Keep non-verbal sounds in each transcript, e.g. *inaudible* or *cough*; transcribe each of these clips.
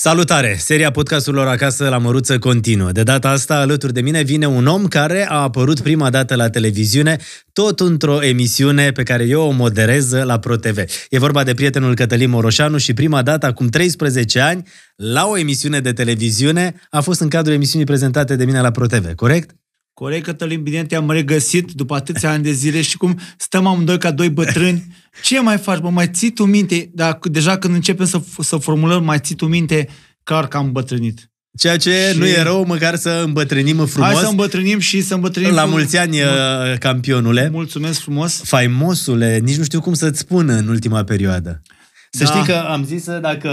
Salutare! Seria podcasturilor acasă la Măruță continuă. De data asta, alături de mine vine un om care a apărut prima dată la televiziune, tot într-o emisiune pe care eu o moderez la ProTV. E vorba de prietenul Cătălin Moroșanu și prima dată, acum 13 ani, la o emisiune de televiziune, a fost în cadrul emisiunii prezentate de mine la ProTV, corect? Corect, Cătălin, bine te-am regăsit după atâția ani de zile și cum stăm amândoi ca doi bătrâni. Ce mai faci, bă? Mai ții tu minte? Dar deja când începem să, să formulăm, mai ții tu minte, clar că am bătrânit. Ceea ce și... nu e rău, măcar să îmbătrânim frumos. Hai să îmbătrânim și să îmbătrânim... La mulți ani, Mul... campionule. Mulțumesc frumos. Faimosule, nici nu știu cum să-ți spun în ultima perioadă. Să da. știi că am zis dacă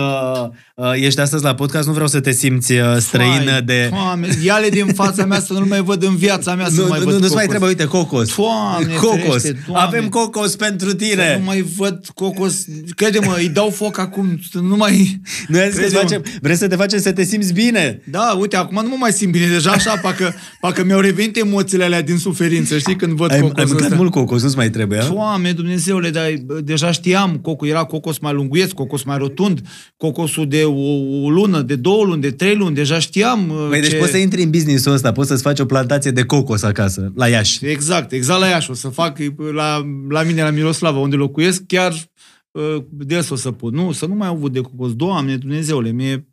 uh, ești astăzi la podcast, nu vreau să te simți uh, străin Foai, de... Doamne, ia-le din fața mea să nu mai văd în viața mea să nu, mai văd Nu, nu mai trebuie, uite, cocos. Doamne, cocos. Ferește, doamne. Avem cocos pentru tine. Să nu mai văd cocos. Crede-mă, îi dau foc acum, nu mai... Nu să facem, vrem să te facem să te simți bine. Da, uite, acum nu mă mai simt bine, deja așa, parcă, parcă mi-au revenit emoțiile alea din suferință, știi, când văd ai, cocos Ai mâncat mult cocos, nu-ți mai trebuie, Doamne, Dumnezeule, dar deja știam, cocos, era cocos mai lunguiesc, cocos mai rotund, cocosul de o, o lună, de două luni, de trei luni, deja știam uh, Păi deci ce... deci poți să intri în business-ul ăsta, poți să-ți faci o plantație de cocos acasă, la Iași. Exact, exact la Iași. O să fac la, la mine, la Miroslava, unde locuiesc, chiar uh, des o să pot. Nu, să nu mai au avut de cocos. Doamne, Dumnezeule, mie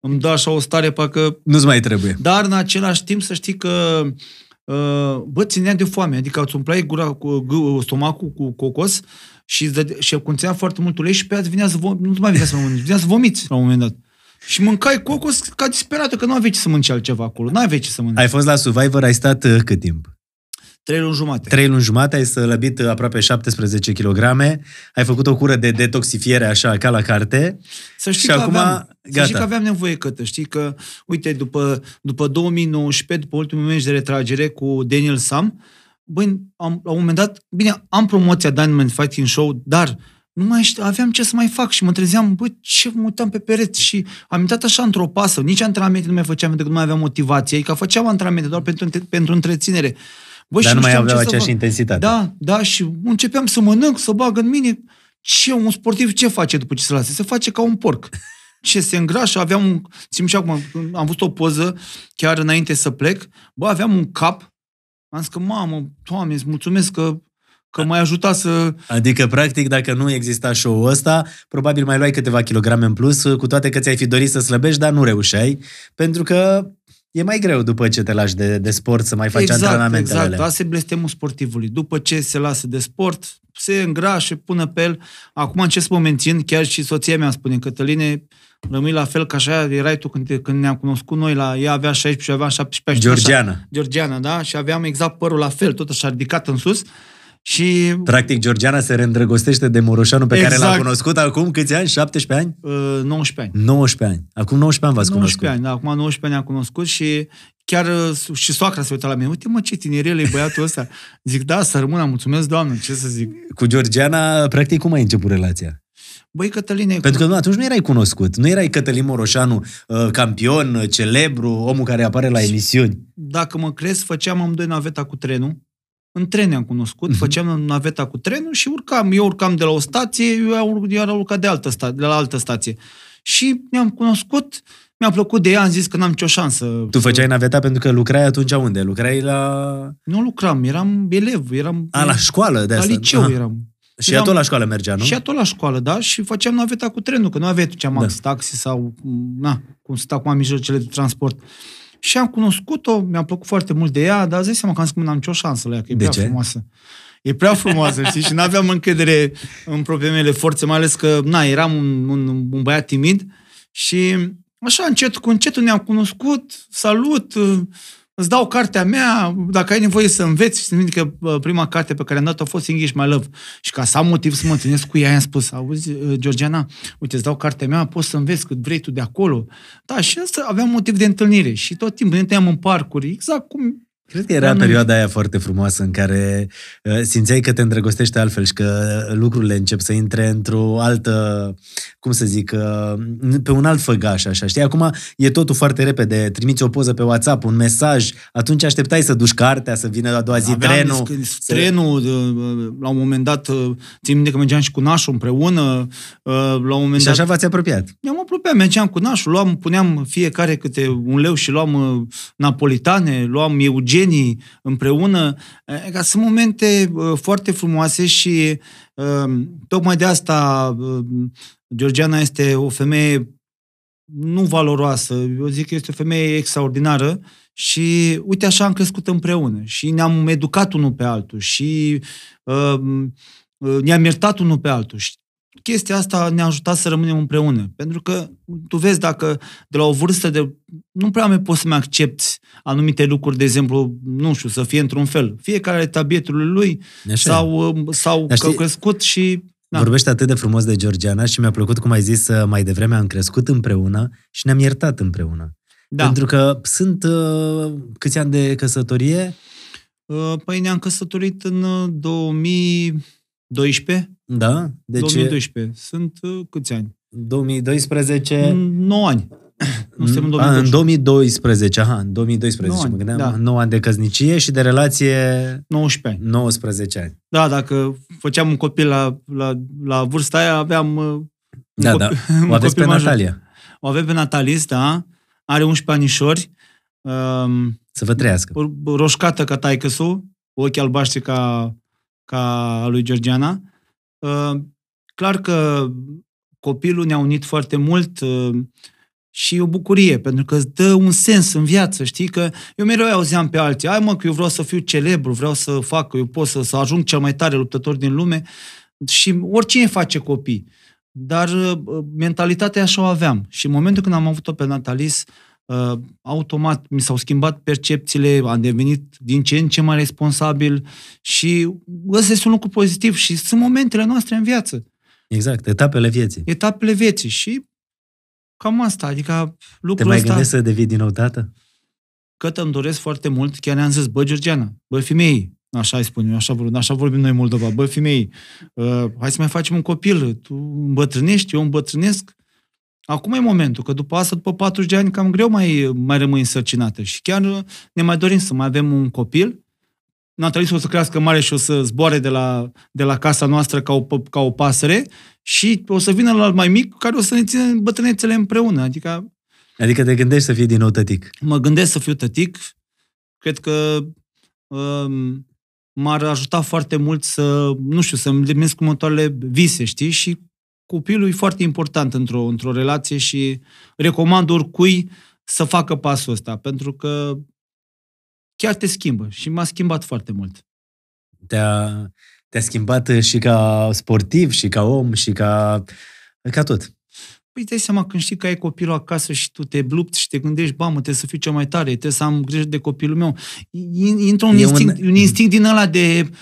îmi dă așa o stare, parcă... Nu-ți mai trebuie. Dar în același timp să știi că uh, bă, ținea de foame, adică îți umplai gura cu, stomacul cu cocos și, dă, și conținea foarte mult ulei și pe aia vinea să vom, nu mai vinea să mănânci, vinea să vomiți la un moment dat. Și mâncai cocos ca disperată, că nu aveai ce să mănânci altceva acolo. Nu aveai ce să mănânci. Ai fost la Survivor, ai stat uh, cât timp? Trei luni jumate. Trei luni jumate, ai slăbit uh, aproape 17 kg, ai făcut o cură de detoxifiere așa, ca la carte. Să știi, și că, acum, aveam, gata. să știi că aveam nevoie, Cătă. Știi că, uite, după, după 2019, după ultimul meci de retragere cu Daniel Sam, băi, am, la un moment dat, bine, am promoția Diamond Fighting Show, dar nu mai știu, aveam ce să mai fac și mă trezeam, bă, ce mă uitam pe pereți și am intrat așa într-o pasă, nici antrenamente nu mai făceam pentru că nu mai aveam motivație, adică făceam antrenamente doar pentru, pentru întreținere. Bă, Dar și nu mai aveau aceeași intensitate. Da, da, și începeam să mănânc, să bag în mine. Ce, un sportiv ce face după ce se lasă? Se face ca un porc. Ce se îngrașă, aveam un... Țin și acum, am văzut o poză chiar înainte să plec. Bă, aveam un cap. Am zis că, mamă, doamne, îți mulțumesc că că m-ai ajutat să... Adică, practic, dacă nu exista show-ul ăsta, probabil mai luai câteva kilograme în plus, cu toate că ți-ai fi dorit să slăbești, dar nu reușeai, pentru că e mai greu după ce te lași de, de sport să mai faci exact, antrenamentele Exact, exact. Asta e blestemul sportivului. După ce se lasă de sport, se îngrașe, pune pe el. Acum încerc să mă mențin, chiar și soția mea spune, Cătăline, rămâi la fel ca așa erai tu când, te, când ne-am cunoscut noi, la, ea avea 16 și avea 17 Georgiana. Așa, Georgiana, da? Și aveam exact părul la fel, tot așa ridicat în sus. Și... Practic, Georgiana se reîndrăgostește de Moroșanu pe exact. care l-a exact. cunoscut acum câți ani? 17 ani? Uh, 19 ani. 19 ani. Acum 19 ani v-ați 19 cunoscut. ani, da, acum 19 ani am cunoscut și chiar uh, și soacra se uită la mine. Uite mă, ce tinerel e băiatul ăsta. *laughs* Zic, da, să rămână, mulțumesc, doamnă, ce să zic. Cu Georgiana, practic, cum ai început relația? Băi, Cătăline... Pentru că nu, atunci nu erai cunoscut. Nu erai Cătălin Moroșanu, uh, campion, celebru, omul care apare la emisiuni. Dacă mă crezi, făceam amândoi naveta cu trenul în tren ne-am cunoscut, uh-huh. făceam naveta cu trenul și urcam. Eu urcam de la o stație, eu iar urcat de, altă sta- de la altă stație. Și ne-am cunoscut, mi-a plăcut de ea, am zis că n-am nicio șansă. Tu făceai naveta pentru că lucrai atunci unde? Lucrai la... Nu lucram, eram elev, eram... A, la școală de La asta. liceu Aha. eram. Și eram, tot la școală mergea, nu? Și tot la școală, da, și făceam naveta cu trenul, că nu aveai tu da. taxi sau, na, cum stau acum mijlocele de transport. Și am cunoscut-o, mi-a plăcut foarte mult de ea, dar zic seama că am zis că n-am nicio șansă la ea, că e de prea ce? frumoasă. E prea frumoasă, știi? Și n-aveam încredere în propriile mele forțe, mai ales că, na, eram un, un, un băiat timid și așa, încet cu încetul ne-am cunoscut, salut, îți dau cartea mea, dacă ai nevoie să înveți, și să că prima carte pe care am dat-o a fost English My Love. Și ca să am motiv să mă întâlnesc cu ea, i-am spus, auzi, uh, Georgiana, uite, îți dau cartea mea, poți să înveți cât vrei tu de acolo. Da, și asta aveam motiv de întâlnire. Și tot timpul ne întâlneam în parcuri, exact cum Cred că era Dar perioada aia foarte frumoasă în care uh, simțeai că te îndrăgostești altfel și că lucrurile încep să intre într-o altă, cum să zic, uh, pe un alt făgaș, așa, știi? Acum e totul foarte repede, trimiți o poză pe WhatsApp, un mesaj, atunci așteptai să duci cartea, să vină a doua zi Aveam trenul. dis- dis- Trenul, uh, la un moment dat, uh, țin minte că mergeam și cu nașul împreună, uh, la un moment Și dat... așa v-ați apropiat. Ne-am apropiat, mergeam cu nașul, luam, puneam fiecare câte un leu și luam uh, napolitane, luam eugenii împreună. Eh, Ca sunt momente uh, foarte frumoase și uh, tocmai de asta uh, Georgiana este o femeie nu valoroasă, eu zic că este o femeie extraordinară și uite așa am crescut împreună și ne-am educat unul pe altul și uh, uh, ne-am iertat unul pe altul și chestia asta ne-a ajutat să rămânem împreună. Pentru că tu vezi dacă de la o vârstă de... Nu prea mai poți să-mi accepti anumite lucruri, de exemplu, nu știu, să fie într-un fel. Fiecare are tabietul lui Așa. sau, um, sau că crescut și... Da. Vorbește atât de frumos de Georgiana și mi-a plăcut cum ai zis uh, mai devreme, am crescut împreună și ne-am iertat împreună. Da. Pentru că sunt uh, câți ani de căsătorie? Uh, păi ne-am căsătorit în uh, 2000... 12? Da. Deci, 2012. Sunt uh, câți ani? 2012... 9 ani. Nu suntem în mm, 2012. A, în 2012, aha, în 2012 9 mă gândeam, da. 9 ani de căsnicie și de relație... 19 ani. 19 ani. Da, dacă făceam un copil la, la, la vârsta aia, aveam... Uh, da, copil, da, *laughs* o aveți pe major. Natalia. O avem pe Natalis, da, are 11 anișori. Um, Să vă trăiască. Roșcată ca taicăsul, ochi albaștri ca ca a lui Georgiana. Uh, clar că copilul ne-a unit foarte mult uh, și e o bucurie, pentru că îți dă un sens în viață, știi? Că eu mereu auzeam pe alții, ai mă, că eu vreau să fiu celebru, vreau să fac, eu pot să, să ajung cel mai tare luptător din lume și oricine face copii. Dar uh, mentalitatea așa o aveam. Și în momentul când am avut-o pe Natalis, uh, automat mi s-au schimbat percepțiile, am devenit din ce în ce mai responsabil și ăsta este un lucru pozitiv și sunt momentele noastre în viață, Exact, etapele vieții. etapele vieții și cam asta, adică Te lucrul mai ăsta gândești să devii din nou tată? că îmi doresc foarte mult, chiar ne-am zis, bă, Georgiana, bă, femei, așa îi spun eu, așa, vorbim, așa vorbim noi în Moldova, bă, femei, uh, hai să mai facem un copil, tu îmbătrânești, eu îmbătrânesc, Acum e momentul, că după asta, după 40 de ani, cam greu mai, mai rămâi însărcinată. Și chiar uh, ne mai dorim să mai avem un copil. Natalie o să crească mare și o să zboare de la, de la casa noastră ca o, pă- ca o pasăre și o să vină la mai mic care o să ne țină bătrânețele împreună. Adică Adică te gândești să fii din nou tătic. mă gândesc să fiu tătic. Cred că um, m-ar ajuta foarte mult să, nu știu, să-mi îndeplinesc următoarele vise, știi? Și copilul e foarte important într-o, într-o relație și recomand oricui să facă pasul ăsta, pentru că chiar te schimbă și m-a schimbat foarte mult. Te-a, te-a schimbat și ca sportiv, și ca om, și ca, ca tot. Păi îți dai seama când știi că ai copilul acasă și tu te lupți și te gândești, ba, mă, trebuie să fiu cel mai tare, trebuie să am grijă de copilul meu. I- Intră un, E un- instinct, un... un instinct din ăla de, uh,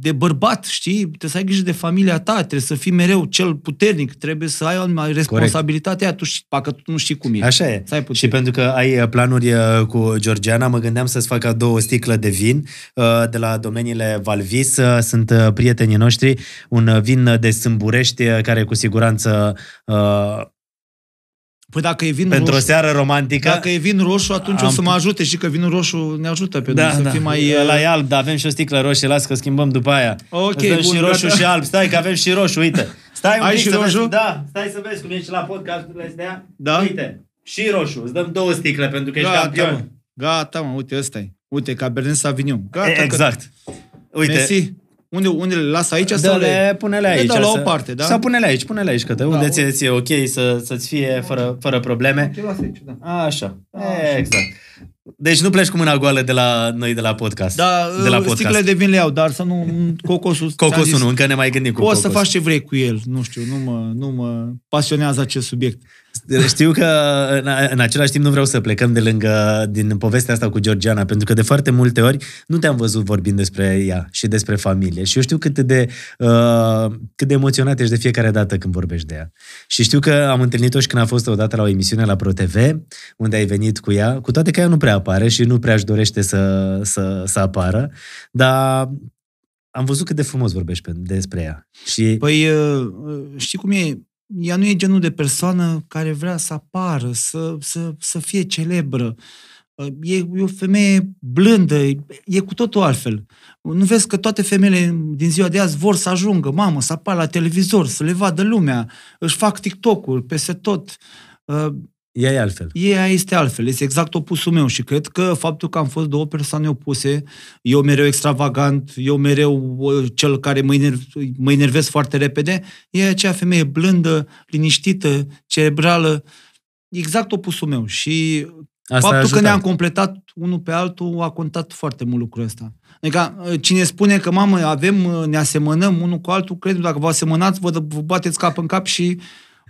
de bărbat, știi? Trebuie să ai grijă de familia ta, trebuie să fii mereu cel puternic, trebuie să ai o responsabilitate aia, tu știi, parcă tu nu știi cum e. Așa e. Stai puțin. Și pentru că ai uh, planuri uh, cu Georgiana, mă gândeam să-ți fac cadou o sticlă de vin uh, de la domeniile Valvis. Uh, Sunt uh, prietenii noștri, un uh, vin de Sâmburești uh, care cu siguranță uh, Păi dacă e vin pentru o roșu, seară romantică... dacă e vin roșu, atunci Am o să mă pu- ajute și că vinul roșu ne ajută pe da, noi să da. fim mai... uh, La e alb, dar avem și o sticlă roșie, las că o schimbăm după aia. Ok, Îți dăm bun, și roșu gata. și alb. Stai că avem și roșu, uite. Stai un Ai pic și să roșu? Vezi. Da, stai să vezi cum ești la podcasturile astea. Da? Uite, și roșu. Îți dăm două sticle pentru că ești Gata, campion. mă. Gata, mă, uite, ăsta e. Uite, Cabernet Sauvignon. Gata, E, că- exact. Uite, Mersi. Unde, unde le las aici sau Dă-le, le... pune-le aici. dau la să- o parte, da? Sau pune-le aici, pune-le aici, că te unde Da, ți ți-e ok să, să-ți fie fără, fără probleme. Te las aici, da. Așa, Așa. exact. Deci nu pleci cu mâna goală de la noi de la podcast. Da, de la uh, podcast. sticlele de vin le iau, dar să nu... Cocosul... ți-am Cocosul zis, nu, încă ne mai gândim cu Poți cocos. să faci ce vrei cu el, nu știu, nu mă, nu mă pasionează acest subiect. Știu că în, în același timp nu vreau să plecăm de lângă din povestea asta cu Georgiana, pentru că de foarte multe ori nu te-am văzut vorbind despre ea și despre familie. Și eu știu cât de, uh, cât de emoționat ești de fiecare dată când vorbești de ea. Și știu că am întâlnit-o și când a fost odată la o emisiune la ProTV, unde ai venit cu ea, cu toate că ea nu prea apare și nu prea își dorește să, să, să apară, dar am văzut cât de frumos vorbești despre ea. Și... Păi, uh, știi cum e? Ea nu e genul de persoană care vrea să apară, să, să, să fie celebră. E, e o femeie blândă, e cu totul altfel. Nu vezi că toate femeile din ziua de azi vor să ajungă, mamă, să apară la televizor, să le vadă lumea, își fac TikTok-uri peste tot. Ea e altfel. Ea este altfel, este exact opusul meu și cred că faptul că am fost două persoane opuse, eu mereu extravagant, eu mereu cel care mă, enerv, mă enervez foarte repede, e acea femeie blândă, liniștită, cerebrală, exact opusul meu și Asta faptul că ne-am completat unul pe altul a contat foarte mult lucrul ăsta. Adică cine spune că, mamă, avem, ne asemănăm unul cu altul, cred că dacă vă asemănați, vă, vă bateți cap în cap și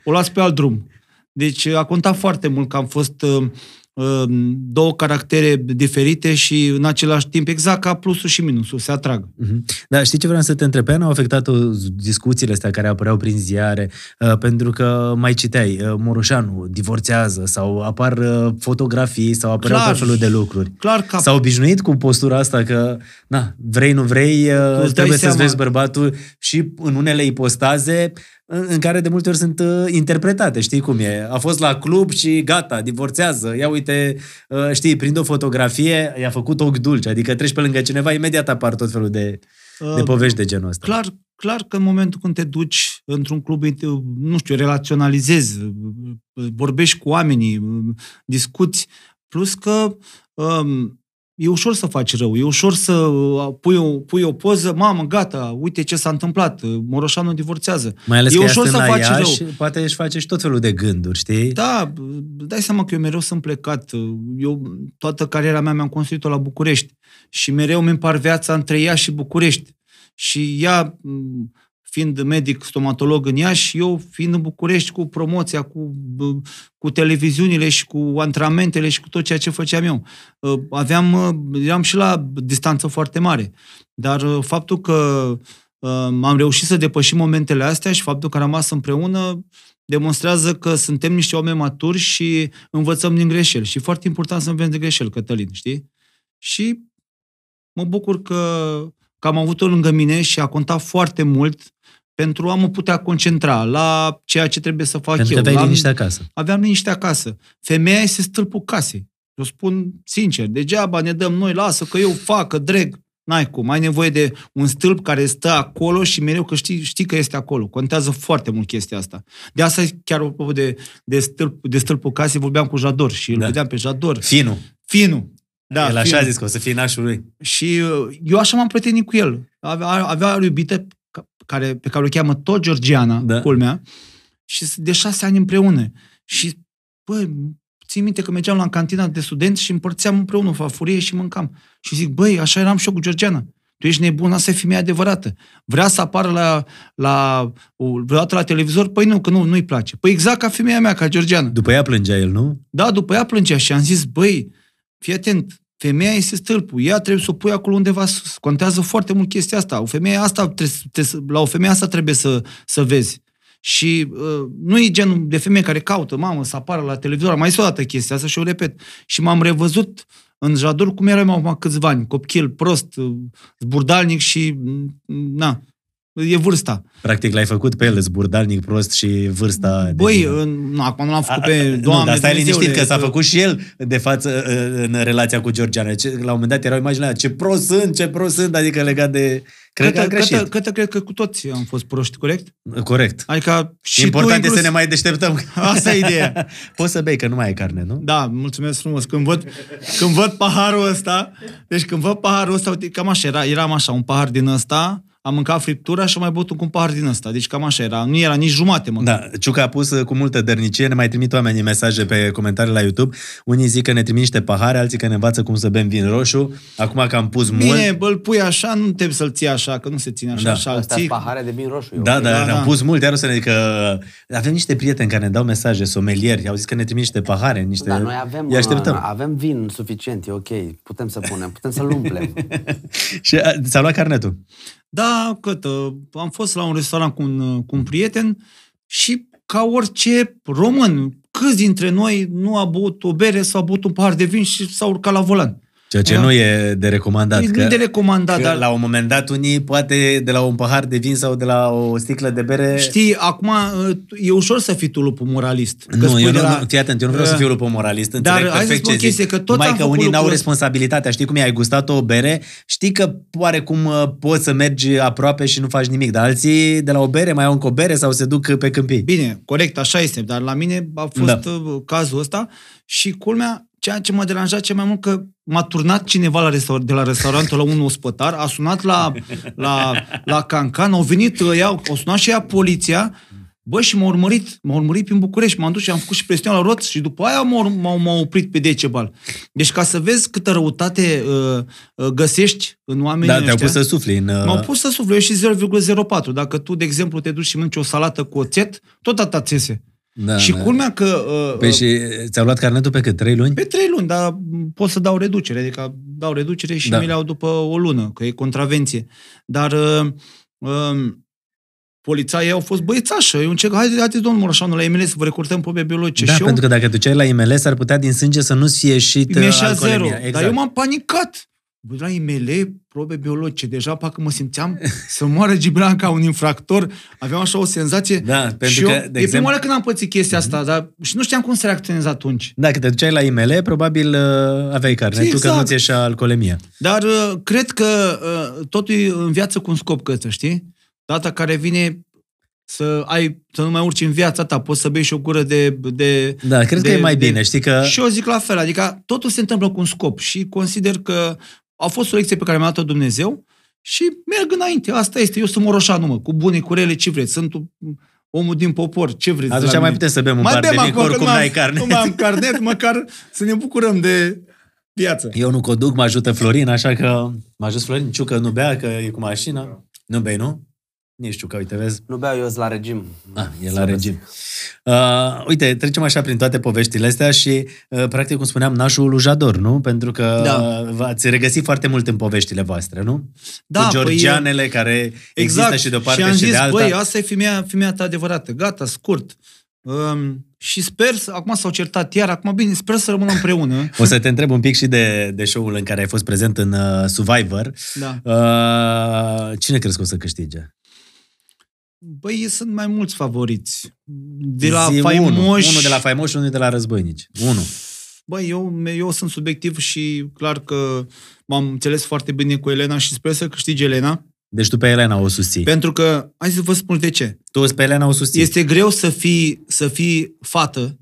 o luați pe alt drum. Deci a contat foarte mult că am fost uh, uh, două caractere diferite și în același timp exact ca plusul și minusul, se atrag. Uh-huh. Da, știi ce vreau să te întreb? Pe au afectat discuțiile astea care apăreau prin ziare, uh, pentru că mai citeai, uh, Morușanu divorțează sau apar uh, fotografii sau apăreau clar, tot felul de lucruri. Clar că... S-au obișnuit cu postura asta că, na, vrei, nu vrei, uh, trebuie să-ți vezi bărbatul și în unele ipostaze în care de multe ori sunt uh, interpretate, știi cum e? A fost la club și gata, divorțează, ia uite, uh, știi, prind o fotografie, i-a făcut ochi dulci, adică treci pe lângă cineva, imediat apar tot felul de, uh, de povești de genul ăsta. Clar, clar că în momentul când te duci într-un club, nu știu, relaționalizezi, vorbești cu oamenii, discuți, plus că um, e ușor să faci rău, e ușor să uh, pui o, pui o poză, mamă, gata, uite ce s-a întâmplat, Moroșanu divorțează. Mai ales e că ușor să faci Iași, rău. poate își face și tot felul de gânduri, știi? Da, dai seama că eu mereu sunt plecat. Eu toată cariera mea mi-am construit-o la București și mereu mi împar viața între ea și București. Și ea fiind medic stomatolog în Iași, eu fiind în București cu promoția, cu, cu televiziunile și cu antrenamentele și cu tot ceea ce făceam eu. Uh, aveam, uh, eram și la distanță foarte mare. Dar uh, faptul că am reușit să depășim momentele astea și faptul că am rămas împreună demonstrează că suntem niște oameni maturi și învățăm din greșeli. Și foarte important să învățăm de greșeli, Cătălin, știi? Și mă bucur că, că am avut-o lângă mine și a contat foarte mult pentru a mă putea concentra la ceea ce trebuie să fac pentru eu. Pentru că aveai liniște acasă. Aveam liniște acasă. Femeia este stâlpul casei. Eu spun sincer, degeaba ne dăm noi, lasă că eu fac, că dreg. N-ai cum, ai nevoie de un stâlp care stă acolo și mereu că știi, știi că este acolo. Contează foarte mult chestia asta. De asta chiar de, de, stâlp, de stâlpul casei vorbeam cu Jador și îl da. vedeam pe Jador. Finu. Finu. Da, el așa a zis că o să fie nașul lui. Și uh, eu așa m-am prietenit cu el. Avea, avea o iubită care, pe care o cheamă tot Georgiana, da. culmea, și de șase ani împreună. Și, băi, țin minte că mergeam la cantina de studenți și împărțeam împreună o fafurie și mâncam. Și zic, băi, așa eram și eu cu Georgiana. Tu ești nebun, asta e femeia adevărată. Vrea să apară la, la, vreodată la televizor? Păi nu, că nu, nu-i place. Păi exact ca femeia mea, ca Georgiana. După ea plângea el, nu? Da, după ea plângea și am zis, băi, fii atent, Femeia este stâlpul. Ea trebuie să o pui acolo undeva sus. Contează foarte mult chestia asta. O femeie asta trebuie, trebuie, la o femeie asta trebuie să, să vezi. Și uh, nu e genul de femeie care caută, mamă, să apară la televizor. Mai o dată chestia asta și o repet. Și m-am revăzut în Jador cum eram acum câțiva ani. Copil prost, uh, zburdalnic și, mm, na, E vârsta. Practic l-ai făcut pe el, zburdalnic prost și vârsta... Băi, nu, acum nu l-am făcut pe doamne Nu, dar stai liniștit că s-a făcut și el de față în relația cu Georgiana. La un moment dat era o imagine ce prost sunt, ce prost sunt, adică legat de... Cred că, că a Că, că, cred că cu toți am fost proști, corect? Corect. Adică și Important tu, inclus... este să ne mai deșteptăm. *laughs* Asta e ideea. *laughs* Poți să bei, că nu mai ai carne, nu? Da, mulțumesc frumos. Când văd, când văd paharul ăsta, deci când văd paharul ăsta, uite, cam așa era, eram așa, un pahar din ăsta, am mâncat friptura și am mai băut un pahar din ăsta. Deci cam așa era. Nu era nici jumate, mă. Da, Ciuca a pus uh, cu multă dărnicie, ne mai trimit oamenii mesaje pe comentarii la YouTube. Unii zic că ne trimit niște pahare, alții că ne învață cum să bem vin roșu. Acum că am pus Bine, mult... Bine, îl pui așa, nu trebuie să-l ții așa, că nu se ține așa. Da. așa Asta ții. pahare de vin roșu. e Da, ok. da, Da, da, da. am pus mult, iar o să ne că avem niște prieteni care ne dau mesaje, somelieri, au zis că ne trimit niște pahare, niște... Da, noi avem, Îi așteptăm. uh, avem vin suficient, e ok. Putem să punem, putem să-l umplem. *laughs* Și a, ți-a luat carnetul. Da, cât, uh, am fost la un restaurant cu un, uh, cu un prieten și ca orice român, câți dintre noi nu a băut o bere sau a băut un pahar de vin și s-a urcat la volan? Ceea ce Da. nu e de recomandat. E că, nu de recomandat, că dar la un moment dat unii, poate de la un pahar de vin sau de la o sticlă de bere... știi, acum uh, e ușor să fii tu lupul moralist. Că Nu, spui eu de nu, la- nu, fii atent, eu nu vreau să Uh, fiu lupul moralist, înțeleg dar hai să perfect spun ce chestie, zic. că tot Numai am că făcut unii n-au lucrul ăsta. responsabilitatea, știi cum e, ai gustat o bere, știi că oarecum uh, poți să mergi aproape și nu faci nimic, dar alții de la o bere mai au încă o bere sau se duc pe câmpii. Bine, corect, așa este, dar la mine a fost Da. da. cazul ăsta și culmea, ceea ce m-a deranjat cel mai mult că m-a turnat cineva la restaur- de la restaurantul la un ospătar, a sunat la, la, la Cancan, au venit, ea, au sunat și ea poliția, Bă, și m-au urmărit, m-au urmărit prin București, m-am dus și am făcut și presiune la roți și după aia m-au, m-au, m-au oprit pe Decebal. Deci ca să vezi câtă răutate uh, uh, găsești în oamenii Da, te-au ăștia, pus să sufli în... uh, M-au pus să suflu, eu și 0,04. Dacă tu, de exemplu, te duci și mănânci o salată cu oțet, tot atâta țese. Da, și da. culmea că... Uh, Păi uh, și ți-au luat carnetul pe cât? Trei luni? Pe trei luni, dar pot să dau reducere. Adică dau reducere și Da. mi le iau după o lună, că e contravenție. Dar uh, uh, polițaii au fost băiețașă. Eu încerc, haide, haide, domnul Mureșanu, la EML să vă recurtăm probe biologice. Da, și eu, pentru că dacă duceai la IML, s-ar putea din sânge să nu-ți fie ieșit mi uh, zero. alcoolemia. Exact. Dar eu m-am panicat. Bă, la IML, probe biologice. Deja parcă mă simțeam să moară Gibran ca un infractor. Aveam așa o senzație. Da, pentru și că, eu, de e exemplu- prima oară când am pățit chestia asta, dar și nu știam cum să reacționez atunci. Dacă te duceai la IML, probabil uh, aveai carnetul, că Exact. nu-ți ieșea alcoolemia. Dar uh, cred că uh, totul e în viață cu un scop căță, știi? Data care vine să ai să nu mai urci în viața ta, poți să bei și o gură de... de Da, cred de, că e mai de- bine, știi că... Și eu zic la fel, adică totul se întâmplă cu un scop și consider că a fost o lecție pe care mi-a dat-o Dumnezeu și merg înainte. Asta este. Eu sunt moroșanu, mă, cu bune, cu rele, ce vreți. Sunt omul din popor, ce vreți de Atunci la mai mine? putem să bem un mai par de bem vin, că acum, că oricum nu am- n-ai carnet. Nu mai am carnet, *laughs* măcar să ne bucurăm de viață. Eu nu conduc, mă ajută Florin, așa că mă ajut Florin. Ciucă nu bea, că e cu mașina. Nu bei, nu? Nici Ciucă, uite, vezi? Nu beau, eu sunt la regim. Ah, e la regim. Uh, uite, trecem așa prin toate poveștile astea și, uh, practic, cum spuneam, nașul lui Jador, nu? Pentru că Da. uh, v-ați regăsit foarte mult în poveștile voastre, nu? Da, cu păi, georgianele care există Exact. și de o parte și am și, zis, de alta. băi, asta e femeia, femeia ta adevărată. Gata, scurt. Um, și sper, să, acum s-au certat iar, acum bine, sper să rămână împreună. *laughs* O să te întreb un pic și de, de show-ul în care ai fost prezent în uh, Survivor. Da. Uh, cine crezi că o să câștige? Băi, sunt mai mulți favoriți. De la Zi faimoși... Unul, unul de la faimoși și unul de la războinici. Unu. Băi, eu, eu sunt subiectiv și clar că m-am înțeles foarte bine cu Elena și sper să câștige Elena. Deci tu pe Elena o susții. Pe... Pentru că, hai să vă spun de ce. Tu pe Elena o susții. Este greu să fii, să fii fată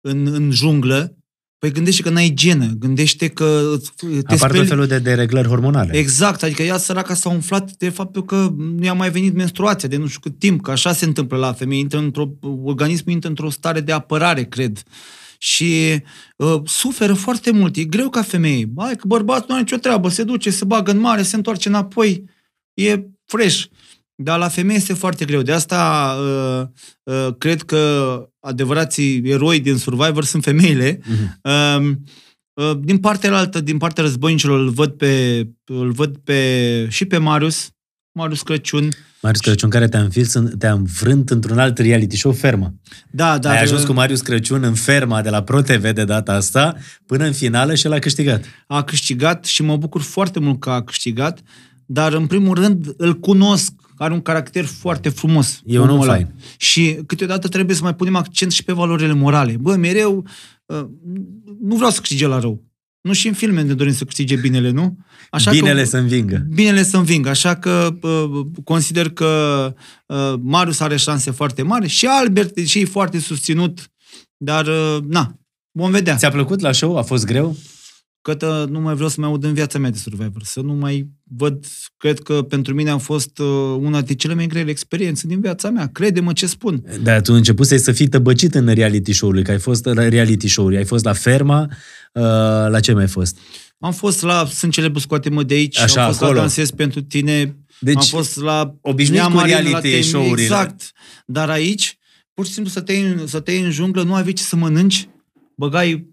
în, în junglă. Păi gândește că n-ai genă, gândește că te Apar tot speli... felul de dereglări hormonale. Exact, adică ea săraca s-a umflat de faptul că nu i-a mai venit menstruația de nu știu cât timp, că așa se întâmplă la femei, intră într-o, organismul intră într-o stare de apărare, cred. Și uh, suferă foarte mult. E greu ca femeie. Hai că bărbatul nu are nicio treabă, se duce, se bagă în mare, se întoarce înapoi, e fresh. Dar la femeie este foarte greu. De asta uh, uh, cred că adevărații eroi din Survivor sunt femeile. Mhm. Uh, uh, din partea altă, din partea războinicilor, îl văd pe, îl văd pe și pe Marius, Marius Crăciun. Marius Crăciun, care te-a înfils, în- te-a învrânt într-un alt reality show, Ferma. Da, dar Ai ajuns cu Marius Crăciun în Ferma de la ProTV de data asta, până în finală și l-a câștigat. a câștigat și mă bucur foarte mult că a câștigat, dar în primul rând îl cunosc, are un caracter foarte frumos. E un om omul ăla. fain. Și câteodată trebuie să mai punem accent și pe valorile morale. Bă, mereu, uh, nu vreau să câștige la rău. Nu și în filme ne dorim să câștige binele, nu? Binele că, să învingă. Binele să învingă. Așa că uh, consider că uh, Marius are șanse foarte mari și Albert, deși e foarte susținut, dar uh, na, vom vedea. Ți-a plăcut la show? A fost greu? Că nu mai vreau să mai aud în viața mea de Survivor, să nu mai văd, cred că pentru mine a fost uh, una dintre cele mai grele experiențe din viața mea. Crede-mă ce spun. Dar tu începusei să fii tăbăcit în reality show-uri, că ai fost la reality show-uri, ai fost la Ferma, uh, la ce mai ai fost? Am fost la Sunt celebru scoate-mă de aici, Așa, am fost acolo. la Dansez pentru tine, Deci, am fost la obișnuit cu Neamarin, la reality Temi, show-urile. Exact. Dar aici, pur și simplu să te iei, în- să te iei în junglă, nu aveai ce să mănânci, băgai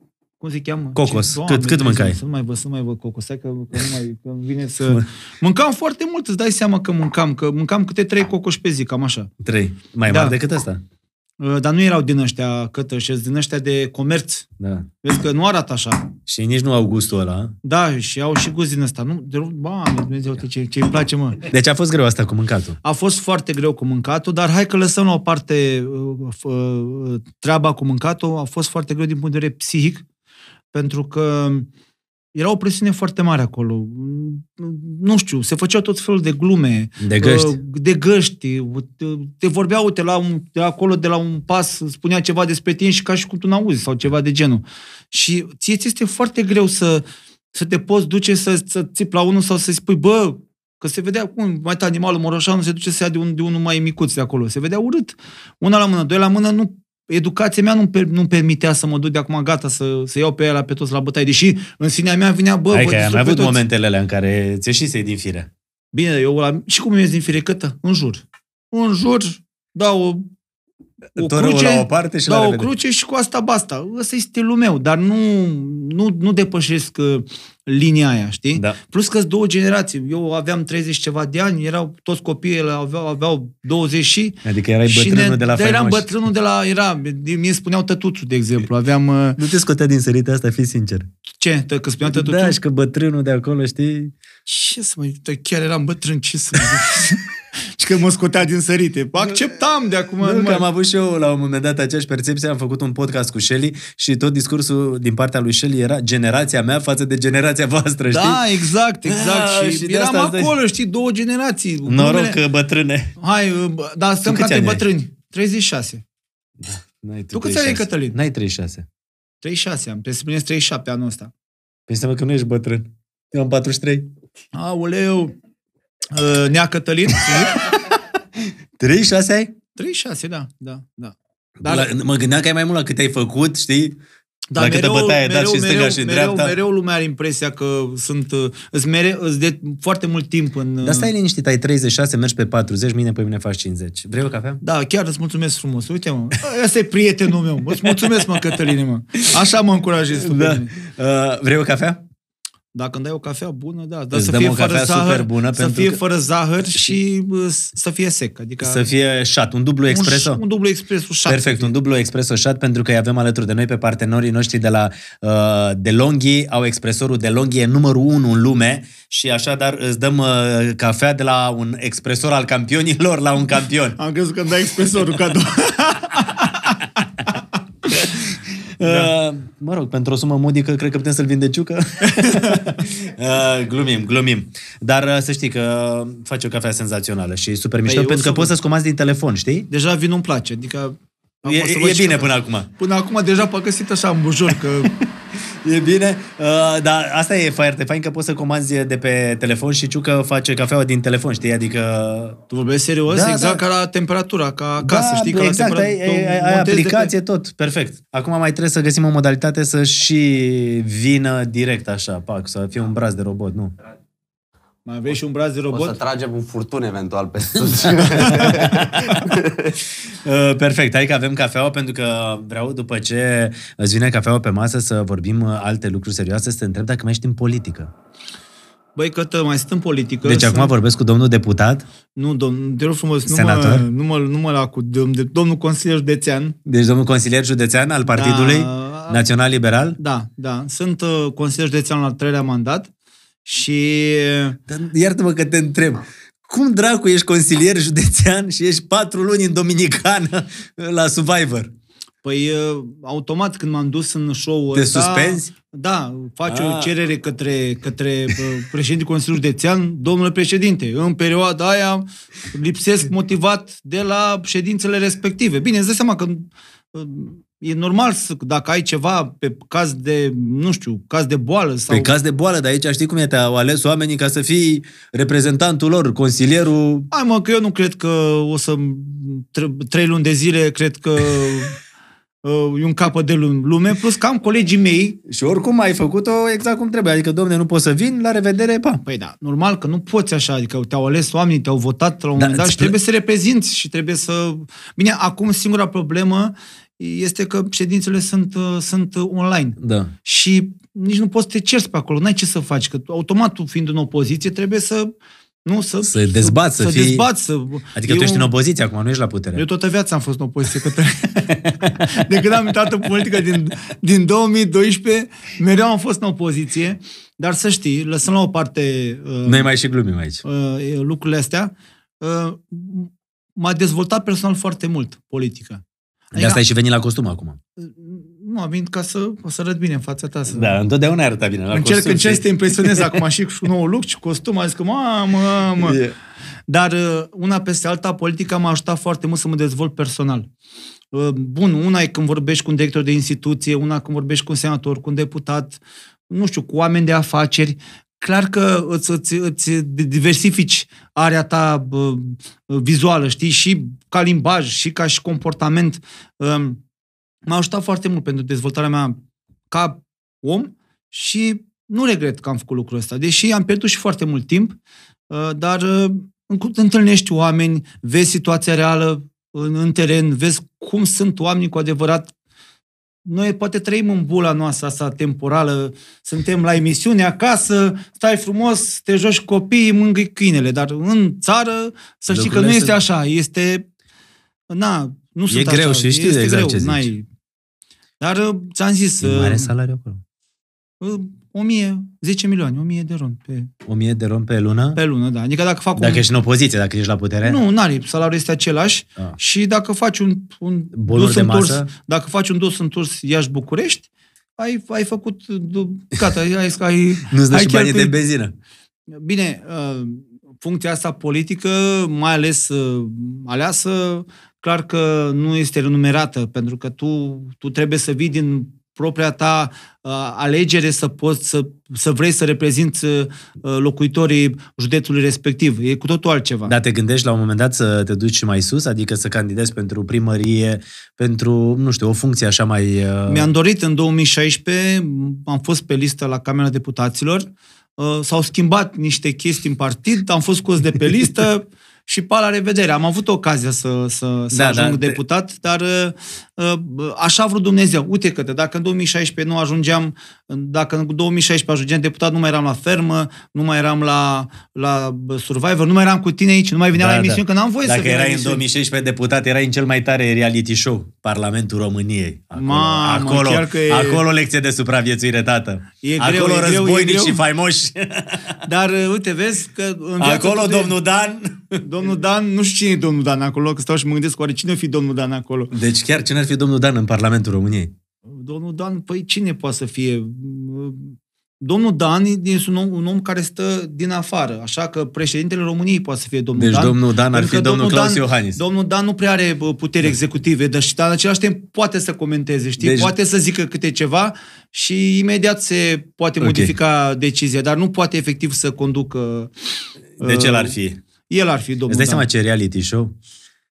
cum se cheamă? Cocos. Ce- Cât- cât Dumnezeu, mâncai? Să nu mai văd, să nu mai văd cocos. Hai că, că nu mai că îmi vine să... Mâncam foarte mult, îți dai seama că mâncam, că mâncam câte trei cocoși pe zi, cam așa. Trei. Mai Da. mari decât asta. Uh, Dar nu erau din ăștia cătăși, din ăștia de comerț. Da. Vezi că nu arată așa. Și nici nu au gustul ăla. Da, și au și gust din ăsta. Nu, de rog, bă, Dumnezeu, uite ce, ce îi place, mă. Deci a fost greu asta cu mâncatul. A fost foarte greu cu mâncatul, dar hai că lăsăm la o parte uh, f- uh, treaba cu mâncatul. A fost foarte greu din punct de vedere psihic, pentru că era o presiune foarte mare acolo. Nu știu, se făceau tot felul de glume. De găști. Uh, De găști. Te vorbea, uite, la un, de acolo, de la un pas, spunea ceva despre tine și ca și cum tu n-auzi sau ceva de genul. Și ție ți este foarte greu să, să te poți duce să, să țipi la unul sau să spui, bă, că se vedea cum, mai ta animalul moroșanu se duce să ia de, un, de unul mai micuț de acolo. Se vedea urât. Una la mână, doi la mână, nu educația mea nu-mi, per, nu permitea să mă duc de acum gata să, să iau pe ea pe toți la bătaie. Deși în sinea mea vinea, bă, Hai vă că ai distrug mai pe avut toți. momentele alea în care ți ieșise din fire. Bine, eu la, și cum ies din firecătă? În jur. În jur, dau o, o Torul cruce, la o parte și la dau o revedere. cruce și cu asta basta. Ăsta e stilul meu, dar nu, nu, nu depășesc uh, linia aia, știi? Da. Plus că două generații. Eu aveam 30 ceva de ani, erau toți copiii aveau, aveau 20 și... Adică erai și bătrânul de la da, eram faimoși. bătrânul de la... Era, mie spuneau tătuțu, de exemplu. Aveam... uh, Nu te scotea din sărite asta, fii sincer. Ce? Tă, că spuneau tătuțu? Da, și că bătrânul de acolo, știi? Ce să mă tă, chiar eram bătrân, ce să zic? *laughs* și că mă scotea din sărite. Acceptam de acum. Nu, nu că mai- am avut și eu la un moment dat aceeași percepție, am făcut un podcast cu Shelly și tot discursul din partea lui Shelly era generația mea față de generația voastră, știi? Da, exact, exact. Da, și, și de eram asta îți dai- acolo, știi, două generații. Noroc Glumele- că bătrâne. Hai, uh, bă, dar stăm Tu ca câți trei ani ai? bătrâni. 36. N-ai Tu câți ani ai, 36. Cătălin? N-ai 36. 36 am. Trebuie să spuneți 37 anul ăsta. Păi înseamnă că nu ești bătrân. Eu am 43. Aoleu! Uh, Nea Cătălin? *laughs* 36 ai? 36, da, da, da. Dar... Dar, La, mă gândeam că ai mai mult la cât ai făcut, știi? Dar la câtă bătaie ai dat și în stânga și în mereu, dreapta. mereu lumea are impresia că sunt, uh, îți, mere, îți de foarte mult timp în... Dar stai liniștit, ai 36, mergi pe 40, mine pe mine faci 50. Vrei o cafea? Da, chiar îți mulțumesc frumos. Uite, mă, ăsta e prietenul meu. Îți mulțumesc, mă, Cătăline, mă. Așa mă încurajezi tu Da. pe mine. Uh, vrei o cafea? Dacă îmi dai o cafea bună, da, dar Îți să dăm fie o fără cafea zahăr, super bună să pentru fie că- fără zahăr și bă, să fie sec. Adică Să fie shot, un dublu expreso? Un, un dublu expreso șat. Perfect, un dublu expreso shot pentru că îi avem alături de noi pe partenerii noștri de la uh, DeLonghi, au expresorul DeLonghi, e numărul 1 în lume și așadar îți dăm uh, cafea de la un expresor al campionilor la un campion. Am crezut că îmi dai expresorul cadou. *laughs* Da. Uh, mă rog, pentru o sumă modică, cred că putem să-l vinde ciucă. *laughs* uh, glumim, glumim. Dar uh, să știi că face o cafea senzațională și super mișto, Păi, pentru că o să- poți să-ți comanzi din telefon, știi? Deja vinul îmi place. Adică E, acum să văd e și bine că- până acum. Până acum deja pe găsit așa în bujor, că *laughs* E bine, uh, dar asta e foarte fain că poți să comanzi de pe telefon și ciucă face cafeaua din telefon, știi? Adică... tu vorbești serios, Da, exact da. ca la temperatura, ca acasă, da, știi? Ca exact, la ai, temperatură. ai, ai aplicație, tot, perfect. Acum mai trebuie să găsim o modalitate să și vină direct așa, pac, să fie un braț de robot, nu? Mai vrei și un braț de O să robot? tragem un furtun eventual pe *laughs* sus. Uh, perfect, hai că avem cafeaua pentru că vreau după ce îți vine cafeaua pe masă să vorbim uh, alte lucruri serioase, să te întreb dacă mai ești în politică. Băi, că mai sunt în politică. Deci sunt... acum vorbesc cu domnul deputat, Nu, domn, te rog frumos, nu Senator? mă, nu mă, nu mă la cu domn, de, domnul consilier județean. deci domnul consilier județean al Partidului Da. Național Liberal. Da, da. Sunt uh, consilier județean la al treilea mandat și Dar Iartă-mă că te întreb. Cum dracu ești consilier județean și ești patru luni în Dominicană la Survivor? Păi, uh, automat când m-am dus în show-ul Te ăsta... suspenzi? Da, faci Ah. o cerere către, către uh, președintele Consiliului Județean, domnule președinte, în perioada aia lipsesc motivat de la ședințele respective. Bine, îți dai seama că uh, e normal să, dacă ai ceva pe caz de, nu știu, caz de boală sau... Pe caz de boală, dar aici știi cum e, te-au ales oamenii ca să fii reprezentantul lor, consilierul... Hai mă, că eu nu cred că o să... tre- Trei luni de zile, cred că *laughs* uh, e un capăt de lume, plus că am colegii mei... Și oricum ai făcut-o exact cum trebuie, adică, domne, nu poți să vin, la revedere, pa. Păi da, normal că nu poți așa, adică te-au ales oamenii, te-au votat la un Da, moment dat îți și trebuie să reprezinți și trebuie să... Bine, acum singura problemă este că ședințele sunt, uh, sunt online. Da. și nici nu poți să te cerți pe acolo, n-ai ce să faci, că automat tu fiind în opoziție trebuie să nu, să, Să dezbați, să să, fii- dezbați, să... Adică tu Eu- ești în opoziție acum, nu ești la putere. Eu toată viața am fost în opoziție. Că *laughs* de când am intrat în politică din, din 2012, mereu am fost în opoziție, dar să știi, lăsăm la o parte uh, Noi mai și glumim aici. uh, lucrurile astea, uh, m-a dezvoltat personal foarte mult politica. De asta ai și venit la costum acum. Nu, am venit ca să, o să arăt bine în fața ta. Să... Da, întotdeauna ai arătat bine la Încerc, costum. încerc și- să te impresionez acum și cu nou look și costum. Am zis că, mamă, mamă. E- Dar uh, una peste alta, politica m-a ajutat foarte mult să mă dezvolt personal. Uh, Bun, una e când vorbești cu un director de instituție, una când vorbești cu un senator, cu un deputat, nu știu, cu oameni de afaceri. Clar că îți, îți, îți diversifici area ta bă, vizuală, știi, și ca limbaj, și ca și comportament. Um, M-a ajutat foarte mult pentru dezvoltarea mea ca om și nu regret că am făcut lucrul ăsta. Deși am pierdut și foarte mult timp, uh, dar uh, înc- întâlnești oameni, vezi situația reală în, în teren, vezi cum sunt oamenii cu adevărat. Noi poate trăim în bula noastră asta temporală, suntem la emisiune acasă, stai frumos, te joci cu copiii, mângâi câinele, dar în țară să știi că Lucrurile nu este sunt- așa, este... Na, nu sunt greu așa, și știți este exact greu, ce zici. n-ai... Dar uh, ți-am zis, E mare uh, salariu acolo. Uh, 1000, 10 milioane, 1000 de ron pe, 1000 de rom pe lună? pe lună, da. Adică dacă fac Dacă un... ești în opoziție, dacă ești la putere? Nu, n-are, salariul este același Ah. și dacă faci un, un Bonuri de întors, masă? dacă faci un dus întors Iași-București, ai, ai făcut, du- gata, ai, ai, ai Nu-ți dă ai și banii de cheltuit. benzină. Bine, uh, funcția asta politică, mai ales uh, aleasă, clar că nu este renumerată, pentru că tu, tu trebuie să vii din propria ta uh, alegere să poți să, să vrei să reprezinți uh, locuitorii județului respectiv. E cu totul altceva. Dar te gândești la un moment dat să te duci mai sus? Adică să candidezi pentru primărie, pentru, nu știu, o funcție așa mai... uh, Mi-am dorit în 2016, am fost pe listă la Camera Deputaților, uh, s-au schimbat niște chestii în partid, am fost scos de pe listă *laughs* și pa la revedere. Am avut ocazia să, să, să Da, ajung da, deputat, dar uh, uh, așa a vrut Dumnezeu. Uite că dacă în 2016 nu ajungeam, dacă în 2016 ajungeam deputat, nu mai eram la fermă, nu mai eram la, la Survivor, nu mai eram cu tine aici, nu mai veneam la emisiune, că n-am voie Dacă să vin la erai în emisiune. 2016 deputat, erai în cel mai tare reality show, Parlamentul României. Acolo, Mamă, acolo, chiar că e- acolo lecție de supraviețuire, tată. E acolo greu, e greu, e războinici greu. și faimoși. *laughs* Dar uh, uite, vezi că în viața acolo tu de- domnul Dan. Domnul Dan, nu știu cine e domnul Dan acolo, că stau și mă gândesc oare cine o fi domnul Dan acolo. Deci chiar cine ar fi domnul Dan în Parlamentul României? Domnul Dan, păi cine poate să fie? Domnul Dan este un om, un om care stă din afară, așa că președintele României poate să fie domnul Deci Dan. domnul Dan ar pentru fi că domnul Claus Dan, Iohannis. Domnul Dan nu prea are bă, puteri executive, dar și dar în același timp poate să comenteze, știi? Deci- Poate să zică câte ceva și imediat se poate Ok. modifica decizia, dar nu poate efectiv să conducă... De ce uh, l-ar fi? El ar fi domnul Îți dai Dan. seama ce reality show?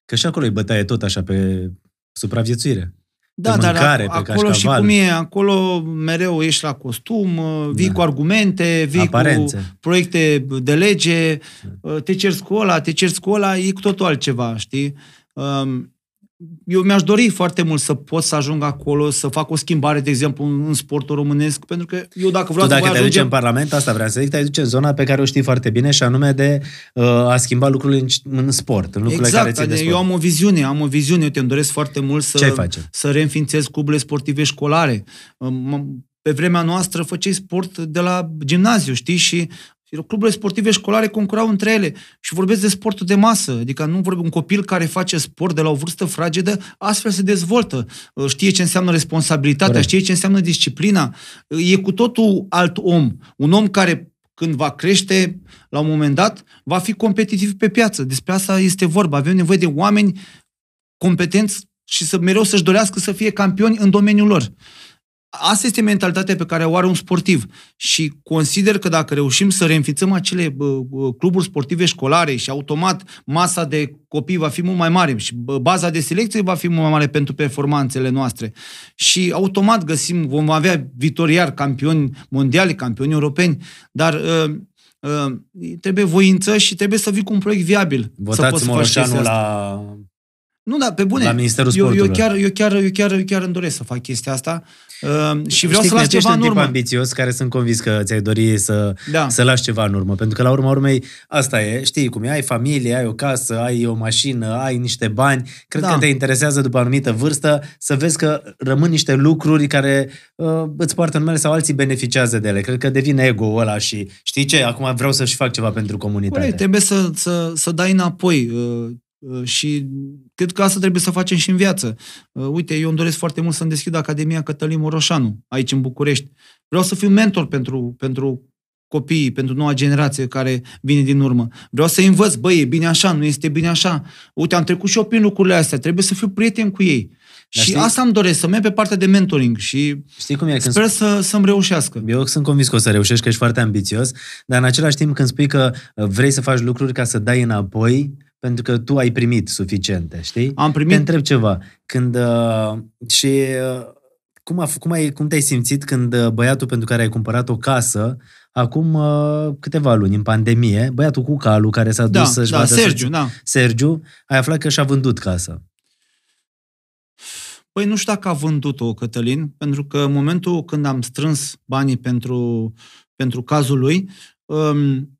Că și acolo e bătaie tot așa pe supraviețuire. Da, pe dar mâncare, ac- pe acolo și cașcaval. cum e, acolo mereu ești la costum, uh, vii Da. cu argumente, vii Aparențe. cu proiecte de lege, uh, te cerți cu ăla, te cerți cu ăla, e cu totul altceva, știi? Um, Eu mi-aș dori foarte mult să pot să ajung acolo, să fac o schimbare, de exemplu, în în sportul românesc, pentru că eu dacă vreau Tu să dacă voi te duci ajunge... în Parlament, asta vreau să zic, te duci în zona pe care o știi foarte bine și anume de uh, a schimba lucrurile în, în sport, în lucrurile care Exact, țin de adică sport. eu am o viziune, am o viziune, eu te doresc foarte mult să, Ce ai face? să reînființez cluburile sportive școlare. M- Pe vremea noastră făceai sport de la gimnaziu, știi, și cluburile sportive școlare concurau între ele și vorbesc de sportul de masă, adică nu vorbim un copil care face sport de la o vârstă fragedă, astfel se dezvoltă, știe ce înseamnă responsabilitatea, Corect. știe ce înseamnă disciplina, e cu totul alt om, un om care când va crește, la un moment dat, va fi competitiv pe piață. Despre asta este vorba. Avem nevoie de oameni competenți și să mereu să-și dorească să fie campioni în domeniul lor. Asta este mentalitatea pe care o are un sportiv și consider că dacă reușim să reînfițăm acele bă, bă, cluburi sportive școlare și automat masa de copii va fi mult mai mare și bă, baza de selecție va fi mult mai mare pentru performanțele noastre și automat găsim, vom avea viitoriar campioni mondiali, campioni europeni, dar uh, uh, trebuie voință și trebuie să vii cu un proiect viabil. să poți Votați să faci chestia Moroșanu asta. la... Nu, da, pe bune. La Ministerul eu, eu, Sportului. chiar, eu, chiar, eu, chiar, eu chiar îmi doresc să fac chestia asta uh, și vreau Știi să că las ești ceva un în tip urmă. ambițios care sunt convins că ți-ai dori să, Da. să lași ceva în urmă. Pentru că la urma urmei asta e, știi cum e, ai familie, ai o casă, ai o mașină, ai niște bani. Cred Da. că te interesează după o anumită vârstă să vezi că rămân niște lucruri care uh, îți poartă numele sau alții beneficiază de ele. Cred că devine ego-ul ăla și știi ce, acum vreau să-și fac ceva pentru comunitate. Corect, trebuie să, să, să dai înapoi uh, uh, și cred că asta trebuie să facem și în viață. Uh, Uite, eu îmi doresc foarte mult să-mi deschid Academia Cătălin Moroșanu, aici în București. Vreau să fiu mentor pentru, pentru copiii, pentru noua generație care vine din urmă. Vreau să învăț, băi, e bine așa, nu este bine așa. Uite, am trecut și eu prin lucrurile astea, trebuie să fiu prieten cu ei. Dar și știi- asta îmi doresc, să merg pe partea de mentoring și Știi cum e? Când sper să, să-mi reușească. Eu sunt convins că o să reușești, că ești foarte ambițios, dar în același timp când spui că uh, vrei să faci lucruri ca să dai înapoi, pentru că tu ai primit suficiente, știi? Am Te primit întreb ceva. Când, uh, și uh, cum, a, f- cum, ai, cum te-ai simțit când uh, băiatul pentru care ai cumpărat o casă, acum uh, câteva luni, în pandemie, băiatul cu calul care s-a dus da, să-și da, vadă Sergiu, soț- da. Sergiu, ai aflat că și-a vândut casa. Păi nu știu dacă a vândut-o Cătălin, pentru că în momentul când am strâns banii pentru, pentru cazul lui, um,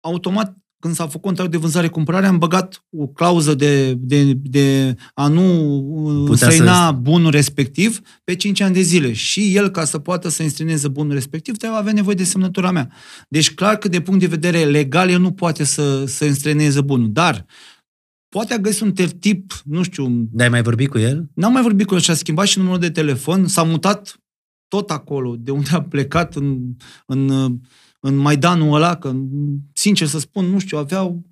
automat când s-a făcut contract de vânzare-cumpărare, am băgat o clauză de, de, de a nu Putea străina să- bunul respectiv pe 5 ani de zile. Și el, ca să poată să înstrăineze bunul respectiv, trebuie avea nevoie de semnătura mea. Deci, clar că de punct de vedere legal, el nu poate să, să înstrăineze bunul. Dar poate a găsit un tertip, nu știu, Dar ai mai vorbit cu el? N-am mai vorbit cu el și a schimbat și numărul de telefon, s-a mutat tot acolo, de unde a plecat în, în, în Maidanul ăla, că, sincer să spun, nu știu, aveau...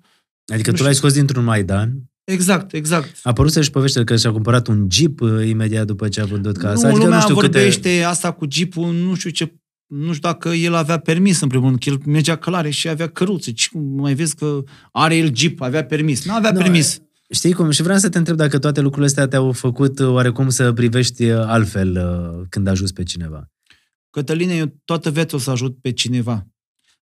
Adică Nu tu l-ai știu. scos dintr-un Maidan, Exact, exact. a apărut să-și poveste că și-a cumpărat un Jeep uh, imediat după ce a vândut casa. nu, adică lumea nu știu vorbește câte... asta cu jeepul, nu știu ce nu știu dacă el avea permis în primul rând, că el mergea călare și avea căruțe. Ce, cum mai vezi că are el jeep, avea permis. Nu avea Nu, permis. Știi cum? Și vreau să te întreb dacă toate lucrurile astea te-au făcut uh, oarecum să privești uh, altfel uh, când ajuți pe cineva. Cătăline, eu toată viața o să ajut pe cineva.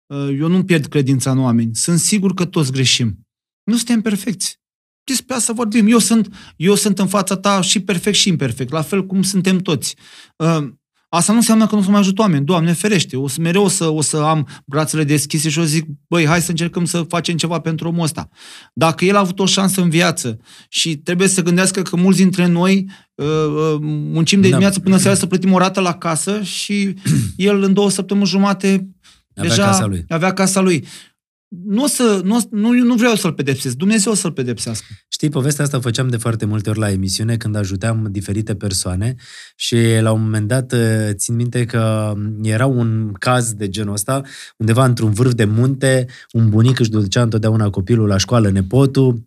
Uh, Eu nu pierd credința în oameni. Sunt sigur că toți greșim. Nu suntem perfecți. Despre asta vorbim. Eu sunt, eu sunt în fața ta și perfect și imperfect, la fel cum suntem toți. Uh, Asta nu înseamnă că nu o să mai ajut oameni. Doamne ferește, o să mereu o să, o să am brațele deschise și o să zic, băi, hai să încercăm să facem ceva pentru omul ăsta. Dacă el a avut o șansă în viață și trebuie să gândească că mulți dintre noi uh, uh, muncim de Da. dimineață până seara să plătim o rată la casă și el în două săptămâni jumate Avea deja casa lui. avea casa lui. Nu, o să, nu, o- nu, nu vreau să-l pedepsesc. Dumnezeu o să-l pedepsească. Știi, povestea asta o făceam de foarte multe ori la emisiune când ajuteam diferite persoane și la un moment dat uh, țin minte că era un caz de genul ăsta, undeva într-un vârf de munte, un bunic își ducea întotdeauna copilul la școală, nepotul,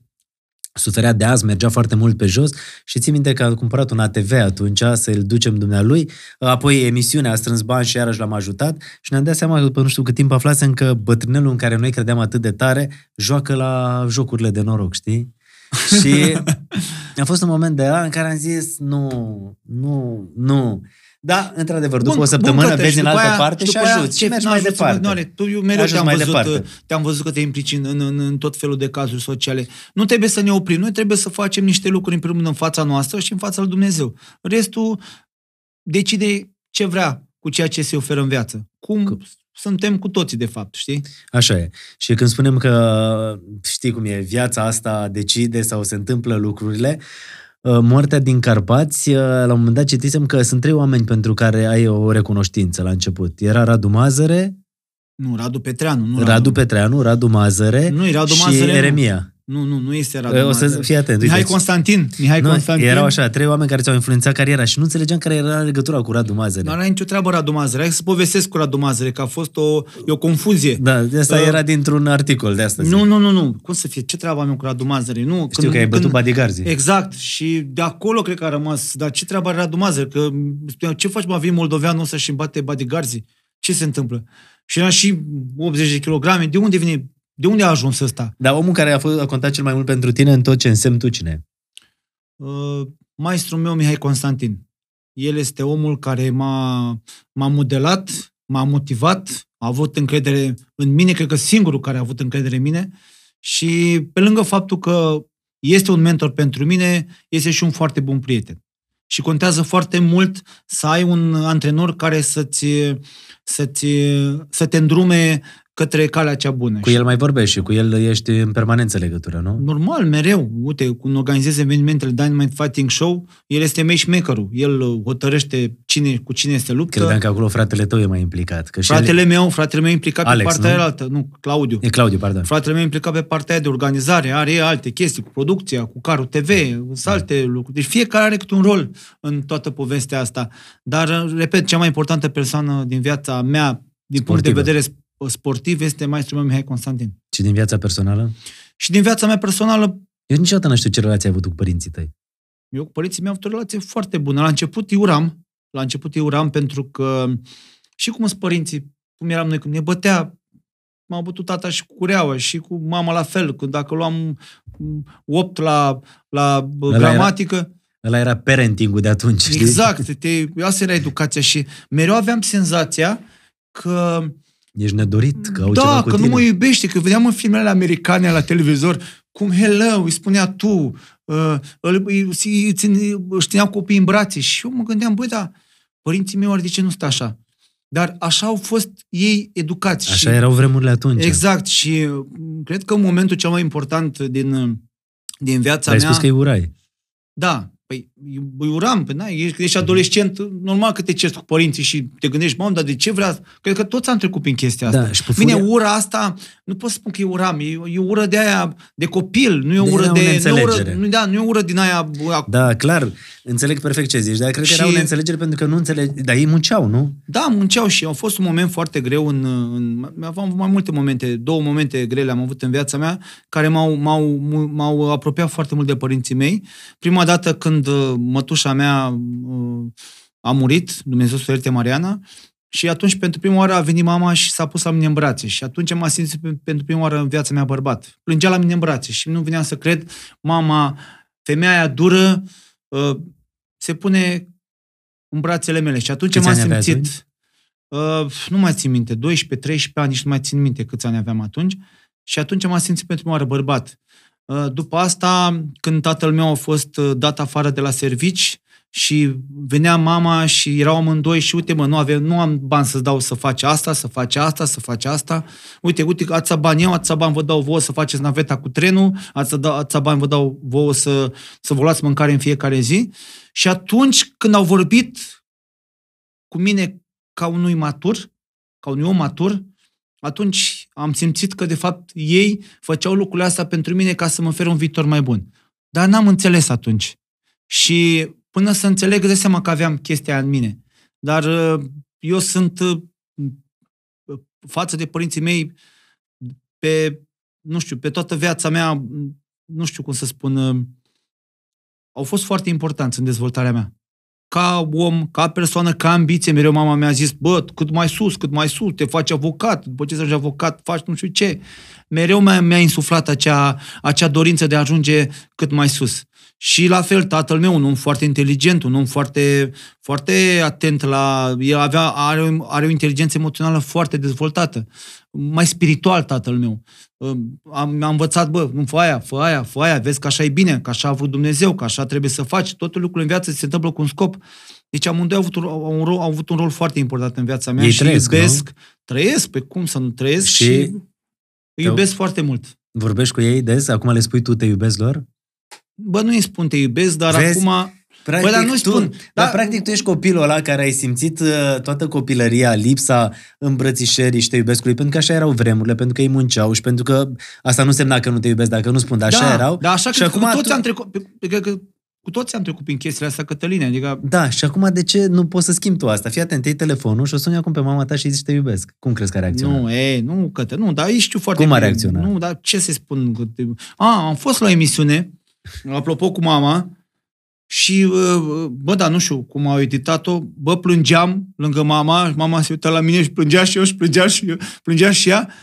suferea de azi, mergea foarte mult pe jos și țin minte că a cumpărat un ATV atunci să-l ducem dumnealui, apoi emisiunea a strâns bani și iarăși l-am ajutat și ne-am dat seama că după nu știu cât timp aflasem că bătrânelul în care noi credeam atât de tare joacă la jocurile de noroc, știi? Și *laughs* a fost un moment de ăla în care am zis nu, nu, nu. Da, într-adevăr, după o săptămână Cătăl, vezi în după altă aia- parte și după aia, ajuți și ce, mergi n-a mai ajuns să departe. Nu are. Tu, eu mereu Ajuns te-am mai văzut, departe. te-am văzut că te implici în, în, în, în tot felul de cazuri sociale. Nu trebuie să ne oprim, noi trebuie să facem niște lucruri în primul rând în fața noastră și în fața lui Dumnezeu. Restul decide ce vrea cu ceea ce se oferă în viață. Cum Cu- suntem cu toții, de fapt, știi? Așa e. Și când spunem că, știi cum e, viața asta decide sau se întâmplă lucrurile, uh, moartea din Carpați, uh, la un moment dat citisem că sunt trei oameni pentru care ai o recunoștință la început. Era Radu Mazăre, Nu, Radu Petreanu. Nu Radu Petreanu, Radu Mazăre Nu, Radu și Mazăre nu. Eremia. Nu, nu, nu este Radu O să Mazăre. fii atent. Mihai uite, Constantin. Mihai nu, Constantin. erau așa, trei oameni care ți-au influențat cariera și nu înțelegeam care era legătura cu Radu Mazăre. Nu are nicio treabă Radu Mazăre. Hai să povestesc cu Radu Mazăre, că a fost o, e o confuzie. Da, de asta Uh, era dintr-un articol de astăzi. Nu, nu, nu, nu. Cum să fie? Ce treabă am eu cu Radu Mazăre? Nu, Știu că ai bătut bodyguards. Exact. Și de acolo cred că a rămas. Dar ce treabă are Radu Mazăre? Că spuneau, ce faci, mă, vin moldoveanul ăsta și îmi bate bodyguards Ce se întâmplă? Și era și 80 de kilograme. De unde vine? De unde a ajuns ăsta? Dar omul care a, fost, a contat cel mai mult pentru tine în tot ce însemn tu cine? e? Uh, maestrul meu, Mihai Constantin. El este omul care m-a, m-a modelat, m-a motivat, a avut încredere în mine, cred că singurul care a avut încredere în mine și pe lângă faptul că este un mentor pentru mine, este și un foarte bun prieten. Și contează foarte mult să ai un antrenor care să-ți, să-ți, să te îndrume către calea cea bună. Cu el mai vorbești și cu el ești în permanență legătură, nu? Normal, mereu. Uite, când organizezi evenimentele Dynamite Fighting Show, el este matchmaker-ul. El uh, hotărăște cine, cu cine este luptă. Credeam că acolo fratele tău e mai implicat. Că și Fratele el... meu, fratele meu e implicat Alex, pe partea nu? altă. Nu, Claudiu. E Claudiu, pardon. Fratele meu e implicat pe partea aia de organizare, are alte chestii, cu producția, cu carul TV, sunt Da. alte lucruri. Deci fiecare are câte un rol în toată povestea asta. Dar, uh, repet, cea mai importantă persoană din viața mea, din punct de Sportivă. vedere sp- sportiv, este maestrul meu Mihai Constantin. Și din viața personală? Și din viața mea personală, Eu niciodată nu știu ce relație ai avut cu părinții tăi. Eu cu părinții mei am avut o relație foarte bună. La început iuram, la început iuram pentru că și cum sunt părinții, cum eram noi, când ne bătea, m-a bătut tata și cu cureaua și cu mama la fel. Când dacă luam 8 la, la bă, Ăla gramatică, Ăla era parenting-ul de atunci, știi? exact, te, asta era educația și mereu aveam senzația că Ești nedorit, că au ceva da, cu că tine. nu mă iubește, că vedeam în filmele americane la televizor cum hello, îi spunea tu, uh, îl, îi, îi, ține- își țineau copiii în brațe și eu mă gândeam, băi, da, părinții mei oare de ce nu stă așa? Dar așa au fost ei educați. Așa și, erau vremurile atunci. Exact, și uh, cred că momentul cel mai important din, uh, din viața Ai mea... spus că îi urai. Da, păi îi uram, păi, na, ești, ești adolescent, normal că te ceri cu părinții și te gândești, mamă, dar de ce vrea? Cred că toți am trecut prin chestia asta. Da, și pe Bine, furia- ura asta, nu pot să spun că e uram, e, e ură de aia de copil, nu e De ură era o de... Nu, e neînțelegere. ură, nu, da, nu e ură din aia... bă, Da, clar, înțeleg perfect ce zici, dar cred că Și- era o neînțelegere pentru că nu înțelegi, dar ei munceau, nu? Da, munceau și a fost un moment foarte greu în... în aveam mai multe momente, două momente grele am avut în viața mea, care m-au, m-au, m-au apropiat foarte mult de părinții mei. Prima dată când uh, mătușa mea uh, a murit, Dumnezeu să o ierte Mariana, și atunci pentru prima oară a venit mama și s-a pus la mine în brațe și atunci m-a simțit pe- pentru prima oară în viața mea bărbat. Plângea la mine în brațe și nu veneam să cred, mama, femeia aia dură, uh, se pune în brațele mele și atunci Câți m-am ani aveai simțit... Uh, nu mai țin minte, 12-13 ani, nici nu mai țin minte câți ani aveam atunci. Și atunci m-am simțit pentru prima oară bărbat. Uh, după asta, când tatăl meu a fost uh, dat afară de la servici și venea mama și erau amândoi și uite mă, nu, avem, nu am bani să dau să faci asta, să faci asta, să faci asta. Uite, uite, atâția bani eu, atâția bani vă dau vouă să faceți naveta cu trenul, atâția, da- atâția bani vă dau vouă să, să vă luați mâncare în fiecare zi. Și atunci când au vorbit cu mine ca unui matur, ca unui om matur, atunci am simțit că, de fapt, ei făceau lucrurile astea pentru mine ca să mă oferă un viitor mai bun. Dar n-am înțeles atunci. Și până să înțeleg, de seama că aveam chestia aia în mine. Dar uh, eu sunt uh, față de părinții mei pe, nu știu, pe toată viața mea, nu știu cum să spun, uh, au fost foarte importanți în dezvoltarea mea ca om, ca persoană, ca ambiție, mereu mama mi-a zis, bă, cât mai sus, cât mai sus, te faci avocat, după ce să ajungi avocat, faci nu știu ce. Mereu mi-a, mi-a insuflat acea, acea dorință de a ajunge cât mai sus. Și la fel, tatăl meu, un om foarte inteligent, un om foarte, foarte atent la... El avea, are, o- are o inteligență emoțională foarte dezvoltată. Mai spiritual tatăl meu. Am, mi-a învățat, bă, nu fă aia, fă aia, fă aia, vezi că așa e bine, că așa a vrut Dumnezeu, că așa trebuie să faci. Toate lucrurile în viață se întâmplă cu un scop. Deci amândoi au avut, un, au, un rol, au avut un rol foarte important în viața mea Ei și trăiesc, iubesc, trăiesc, pe cum să nu trăiesc Și și, și îi iubesc foarte mult. Vorbești cu ei des? Acum le spui tu te iubesc lor? Bă, nu îi spun te iubesc, dar Vezi? acum Practic, Bă, dar nu tu, spun. Dar Da. practic tu ești copilul ăla care ai simțit uh, toată copilăria, lipsa îmbrățișării și te iubescului, pentru că așa erau vremurile, pentru că ei munceau și pentru că asta nu însemna că nu te iubesc dacă nu spun, dar așa da, erau. Da, așa și că acum cu toți tu- am trecut, pe- pe- că, că, cu toți am trecut prin chestiile astea, Cătăline, adică Da, și acum de ce nu poți să schimbi tu asta? Fii atent, iei telefonul și o suni acum pe mama ta și îi zici te iubesc. Cum crezi că a reacționat? Nu, e, nu, Cătă, nu, dar ei știu foarte Cum a bine. reacționat? Nu, dar ce să spun? Că te- A, am fost la o emisiune, apropo cu mama, și, uh, bă, dar nu știu cum au editat-o, bă, plângeam lângă mama, mama se uita la mine și plângea și eu și plângea și eu, plângea și ea,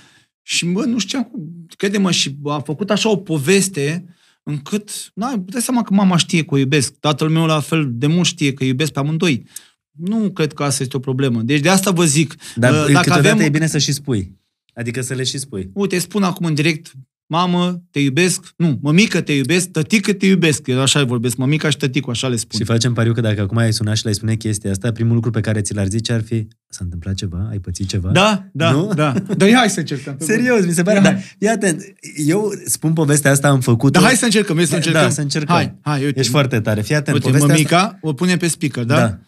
și, bă, nu știam cum, crede-mă, și a făcut așa o poveste încât, na, dai seama că mama știe că o iubesc, tatăl meu la fel de mult știe că iubesc pe amândoi. Nu cred că asta este o problemă. Deci de asta vă zic, Dar uh, dacă avem... e bine să și spui. Adică să le și spui. Uite, spun acum în direct, mamă, te iubesc, nu, mămică, te iubesc, tătică, te iubesc. Eu așa vorbesc, mămica și tăticul, așa le spun. Și facem pariu că dacă acum ai sunat și le-ai spune chestia asta, primul lucru pe care ți l-ar zice ar fi s-a întâmplat ceva? Ai pățit ceva? Da, da, Nu? da. *laughs* Dar hai să încercăm. Serios, mi se pare. Ia. Dar, ia atent, eu spun povestea asta, am făcut Dar hai să încercăm, hai să Da, încercăm. să încercăm. Hai, hai, uite. Ești foarte tare. Fii atent, Uite, povestea mămica, asta... o punem pe speaker, da? Da.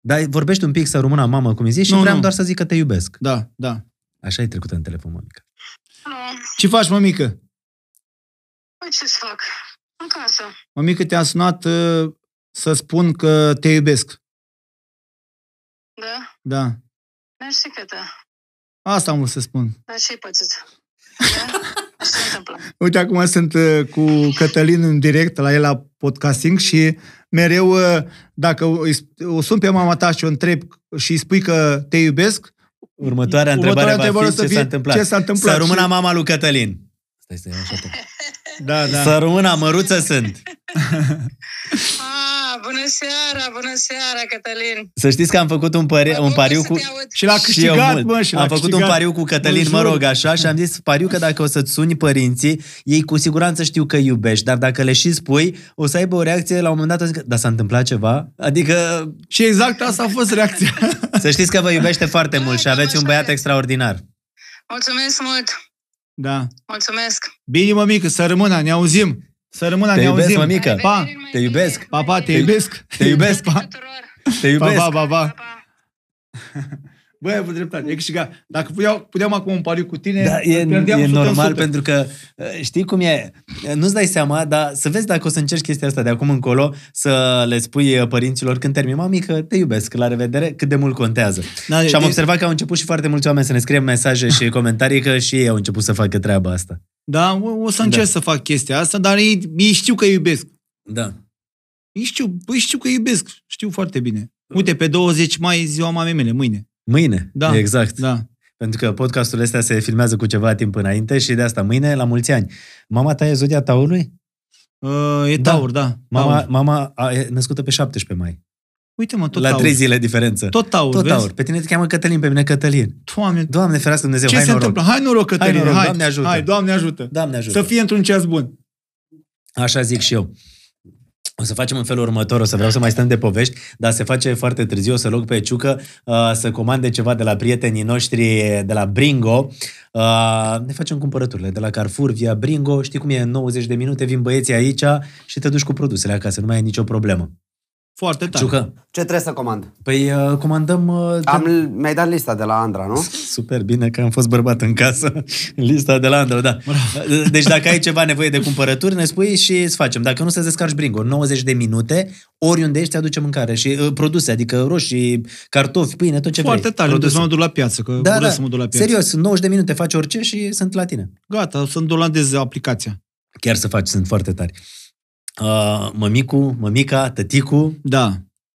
Dar vorbești un pic să rămână mamă, cum îi zici, și Nu, vreau nu. doar să zic că te iubesc. Da, da. Așa ai trecut în telefon, mămică. Alo, Ce faci, mămică? păi ce să fac? În casă. Mămică, te-am sunat uh, să spun că te iubesc. Da? Da. Mersi că da. Asta am vrut să spun. Dar ce-ai pățit? *laughs* Da? Ce se întâmplă? Uite, acum sunt uh, cu Cătălin în direct la el la podcasting și mereu, uh, dacă o, o sun pe mama ta și o întreb și îi spui că te iubesc, Următoarea întrebare Următoarea va întrebare fi o să ce fie s-a întâmplat. ce s-a întâmplat Să rămână și- mama lui Cătălin. Stai, stai, așa tot. da, da. Să rămână măruță sunt. *laughs* Ah, bună seara, bună seara, Cătălin. Să știți că am făcut un, pari, Mă un bucur pariu să cu... te aud. Și l-a Și eu câștigat, mult. mă, și l-a Am făcut câștigat. un pariu cu Cătălin, Mă mă jur. rog, așa, și am zis pariu că dacă o să-ți suni părinții, ei cu siguranță știu că iubești, dar dacă le și spui, o să aibă o reacție la un moment dat, o să zică, dar s-a întâmplat ceva? Adică Și exact asta a fost reacția. *laughs* să știți că vă iubește foarte Da, mult și cam aveți un așa băiat e. extraordinar. Mulțumesc mult. da. Mulțumesc. Bine, mămică, să rămână, ne auzim. Să rămână, Te ne iubesc, auzim. mămică. Pa, Revedere numai te bine. iubesc. pa, pa, te Te- iubesc. Te iubesc, Pa. Tuturor. te iubesc. Pa, pa, pa, Pa, pa. pa. Băi, ai dreptate, e câștigat. Dacă puneam, puneam acum un pariu cu tine, Da, e, pierdeam e 100%. normal pentru că uh, știi cum e, nu-ți dai seama, dar să vezi dacă o să încerci chestia asta de acum încolo, să le spui uh, părinților când termin, mami, că te iubesc, la revedere, cât de mult contează. Da, și am e- observat că au început și foarte mulți oameni să ne scrie mesaje și *laughs* comentarii că și ei au început să facă treaba asta. Da, o, o să încerc Da. să fac chestia asta, dar ei, ei știu că iubesc. Da. Ei știu, băi, știu că iubesc. Știu foarte bine. Uite, pe 20 mai e ziua mamei mele, mâine. Mâine, Da, exact. Da. Pentru că podcastul ăsta se filmează cu ceva timp înainte și de asta mâine, la mulți ani. Mama ta e zodia taurului? Uh, e Da. taur, da. Mama, Taur. mama a, e născută pe 17 mai. Uite mă, tot la taur. trei zile diferență. Tot taur, Tot vezi? taur. Pe tine te cheamă Cătălin, pe mine Cătălin. Doamne, Doamne ferească Dumnezeu, ce hai se noroc. întâmplă? Hai noroc, Cătălin, noroc, hai. Doamne ajută. Hai, Doamne ajută. Doamne ajută. Să fie într-un ceas bun. Așa zic și eu. O să facem în felul următor, o să vreau să mai stăm de povești, dar se face foarte târziu, o să rog pe Ciucă uh, să comande ceva de la prietenii noștri de la Bringo. Uh, ne facem cumpărăturile de la Carrefour via Bringo, știi cum e, în 90 de minute vin băieții aici și te duci cu produsele acasă, nu mai ai nicio problemă. Foarte tare. Ciucă, Ce trebuie să comand? păi uh, comandăm... Uh, Am, mi-ai dat lista de la Andra, nu? Super bine că am fost bărbat în casă. *laughs* Lista de la Andro, da. Deci dacă ai ceva nevoie de cumpărături, ne spui și îți facem. Dacă nu, să descarci Bringo. 90 de minute, oriunde ești, te aduce mâncare. Și uh, produse, adică roșii, cartofi, pâine, tot ce Foarte vrei. tare, unde Produse. să mă duc la piață, că Da, vreau da. să mă duc la piață. Serios, în 90 de minute faci orice și sunt la tine. Gata, să-mi dolandez aplicația. Chiar să faci, sunt foarte tari. Uh, mămicu, mămica, tăticu, Da.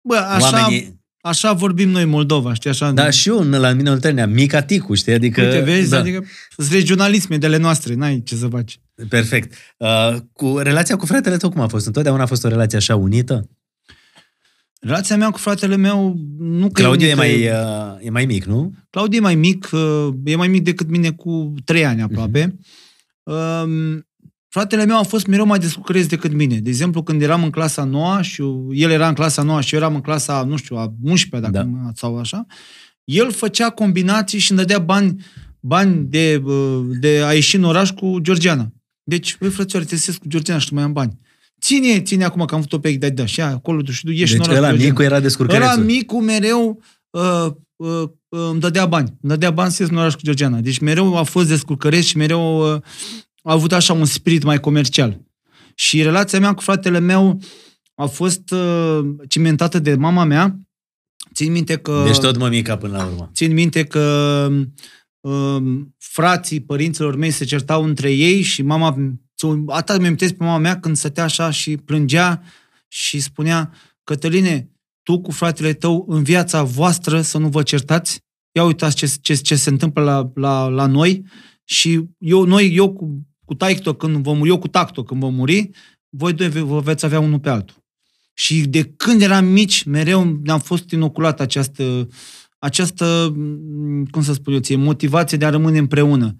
Bă, așa, oamenii... așa vorbim noi Moldova, știi, așa. Da, și eu în- la mine Oltenia, mica ticu, știi? Adică, Uite, vezi, da. adică sunt regionalisme de ale noastre, n-ai ce să faci. Perfect. Uh, cu relația cu fratele tău cum a fost? Întotdeauna a fost o relație așa unită? Relația mea cu fratele meu nu că Claudiu e unită. mai, uh, e mai mic, nu? Claudiu e mai mic, uh, e mai mic decât mine cu trei ani aproape. Um, fratele meu a fost mereu mai descurcăresc decât mine. De exemplu, când eram în clasa 9 și eu- el era în clasa 9 și eu eram în clasa, nu știu, a 11 dacă Da. da. sau așa, el făcea combinații și îmi dădea bani, bani de, uh, de a ieși în oraș cu Georgiana. Deci, băi, frățioare, te cu Georgiana și tu mai am bani. Ține, ține acum că am făcut o pe de da, și acolo, și ieși Deci în oraș. ăla cu Eugen. micu era Ăla descurcărețul. micu mereu uh, uh, uh, îmi dădea bani. Îmi dădea bani să ies în oraș cu Georgiana. Deci mereu a fost descurcăreț și mereu uh, a avut așa un spirit mai comercial. Și relația mea cu fratele meu a fost uh, cimentată de mama mea. Țin minte că... Deci tot mămica până la urmă. Țin minte că um, frații părinților mei se certau între ei și mama, atât mi amintesc pe mama mea când stătea așa și plângea și spunea, Cătăline, tu cu fratele tău în viața voastră să nu vă certați? Ia uitați ce, ce, ce se întâmplă la, la, la noi și eu, noi, eu cu, cu taicto când vom muri, eu cu tacto când vom muri, voi doi ve- vă veți avea unul pe altul. Și de când eram mici, mereu ne-am fost inoculat această, această, m, cum să spun eu ție, motivație de a rămâne împreună.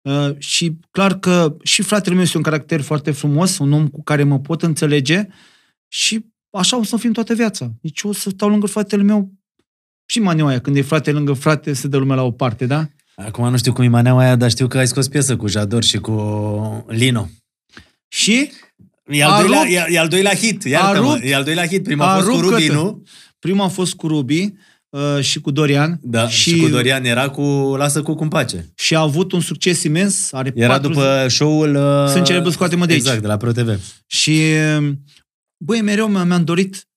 Uh, și clar că și fratele meu este un caracter foarte frumos, un om cu care mă pot înțelege și așa o să fim toată viața. Deci eu o să stau lângă fratele meu și maneaua aia, când e frate lângă frate, se dă lumea la o parte, da? Acum nu știu cum e maneaua aia, dar știu că ai scos piesă cu Jador și cu Lino. Și E al, A doilea, rupt. e, e al doilea hit, iartă-mă. rupt. E al doilea hit. Prima A a fost cu rupt, Rubi, Cătă. nu? prima a fost cu Rubi uh, și cu Dorian. Da, și, și cu Dorian era cu Lasă cu cum pace. Și a avut un succes imens. Are Era 40 după show-ul... Uh, Sunt cele scoate-mă de aici. Exact, de la ProTV. Și, băi, mereu mi- mi-am dorit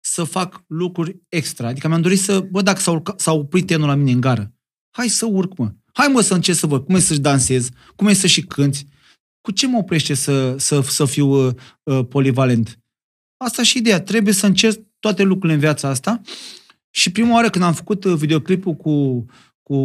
să fac lucruri extra. Adică mi-am dorit să, bă, dacă s-a, urca, s-a oprit trenul la mine în gară, hai să urc, mă. Hai, mă, să încerc să văd cum e să-și dansez, cum e să și cânti. Cu ce mă oprește să, să, să fiu uh, uh, polivalent? Asta și ideea. Trebuie să încerc toate lucrurile în viața asta. Și prima oară când am făcut uh, videoclipul cu, cu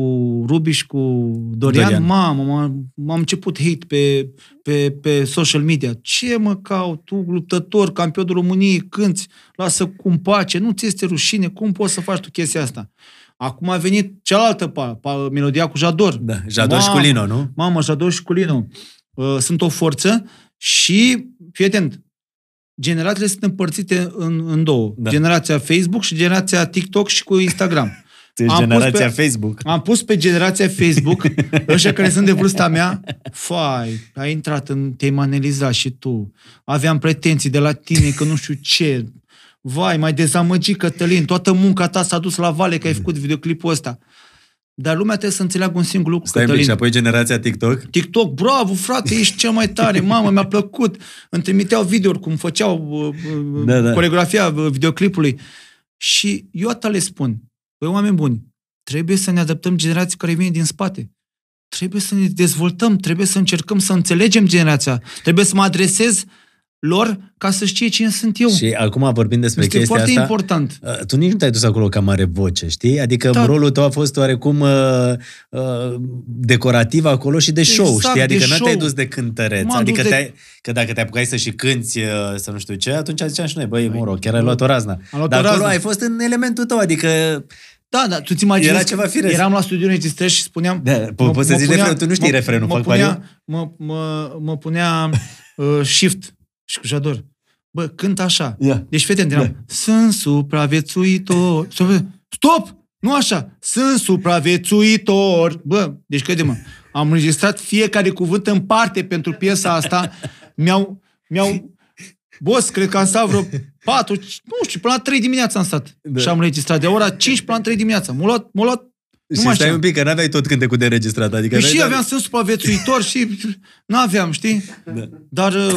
Rubiș și cu Dorian, Dorian. Dorian. mamă, m-am, m-am început hate pe, pe, pe social media. Ce mă caut? Tu, luptător, campionul României, cânti, lasă cum pace, nu ți este rușine, cum poți să faci tu chestia asta? Acum a venit cealaltă pa, pa, melodia cu Jador. Da, Jador și cu Mamă, Lino, nu? Mamă, Jador și cu Lino uh, sunt o forță și, fii atent, generațiile sunt împărțite în, în două. Da. Da. Generația Facebook și generația TikTok și cu Instagram. Tu *laughs* ești Am pus generația pe- Facebook. Am pus pe generația Facebook, *laughs* ăștia care sunt de vârsta mea, fai, ai intrat în, te-ai manelizat și tu. Aveam pretenții de la tine că nu știu ce. Vai, mai dezamăgit Cătălin, toată munca ta s-a dus la vale că ai făcut videoclipul ăsta. Dar lumea trebuie să înțeleagă un singur lucru, Stai un pic Cătălin. și apoi generația TikTok. TikTok, bravo, frate, ești cel mai tare, mamă, mi-a plăcut. Îmi trimiteau videouri cum făceau uh, uh, Da, da. coreografia uh, videoclipului. Și eu atât le spun, băi, oameni buni, trebuie să ne adaptăm generației care vine din spate. Trebuie să ne dezvoltăm, trebuie să încercăm să înțelegem generația. Trebuie să mă adresez lor ca să știe cine sunt eu. Și acum vorbim despre este chestia foarte asta. important. Uh, Tu nici nu te-ai dus acolo ca mare voce, știi? Adică Da. rolul tău a fost oarecum uh, uh, decorativ acolo și de show, Exact, știi? Adică de nu te-ai show. dus de cântăreț. M-am Adică, dus de- te-ai, că dacă te apucai să și cânti, uh, să nu știu ce, atunci ziceam și noi, băi, mă rog, chiar ai luat o razna. Am luat Dar o acolo razna. ai fost în elementul tău, adică... Da, da, tu ți imaginezi Era ceva firesc. Eram la studiu înregistrări și spuneam... Da, po- mă- poți să mă zici refrenul, tu nu știi mă- refrenul, mă fac punea, pariu? mă, mă, mă punea uh, shift și cu Jador. Bă, cânt așa. Ia. Deci, fete, eram, sunt supraviețuitor. Stop! Stop! Nu așa! Sunt supraviețuitor! Bă, deci crede-mă, am înregistrat fiecare cuvânt în parte pentru piesa asta. Mi-au, mi-au Boss, cred că am stat vreo 4, nu știu, până la 3 dimineața am stat. Da. Da. Și am înregistrat de ora 5 până la 3 dimineața. M-a luat, m-a luat Și mai stai știam. un pic, că n-aveai tot cântecul de înregistrat. Adică Păi aveai și doar- aveam sunt supraviețuitor și nu aveam, știi? Da. Dar uh,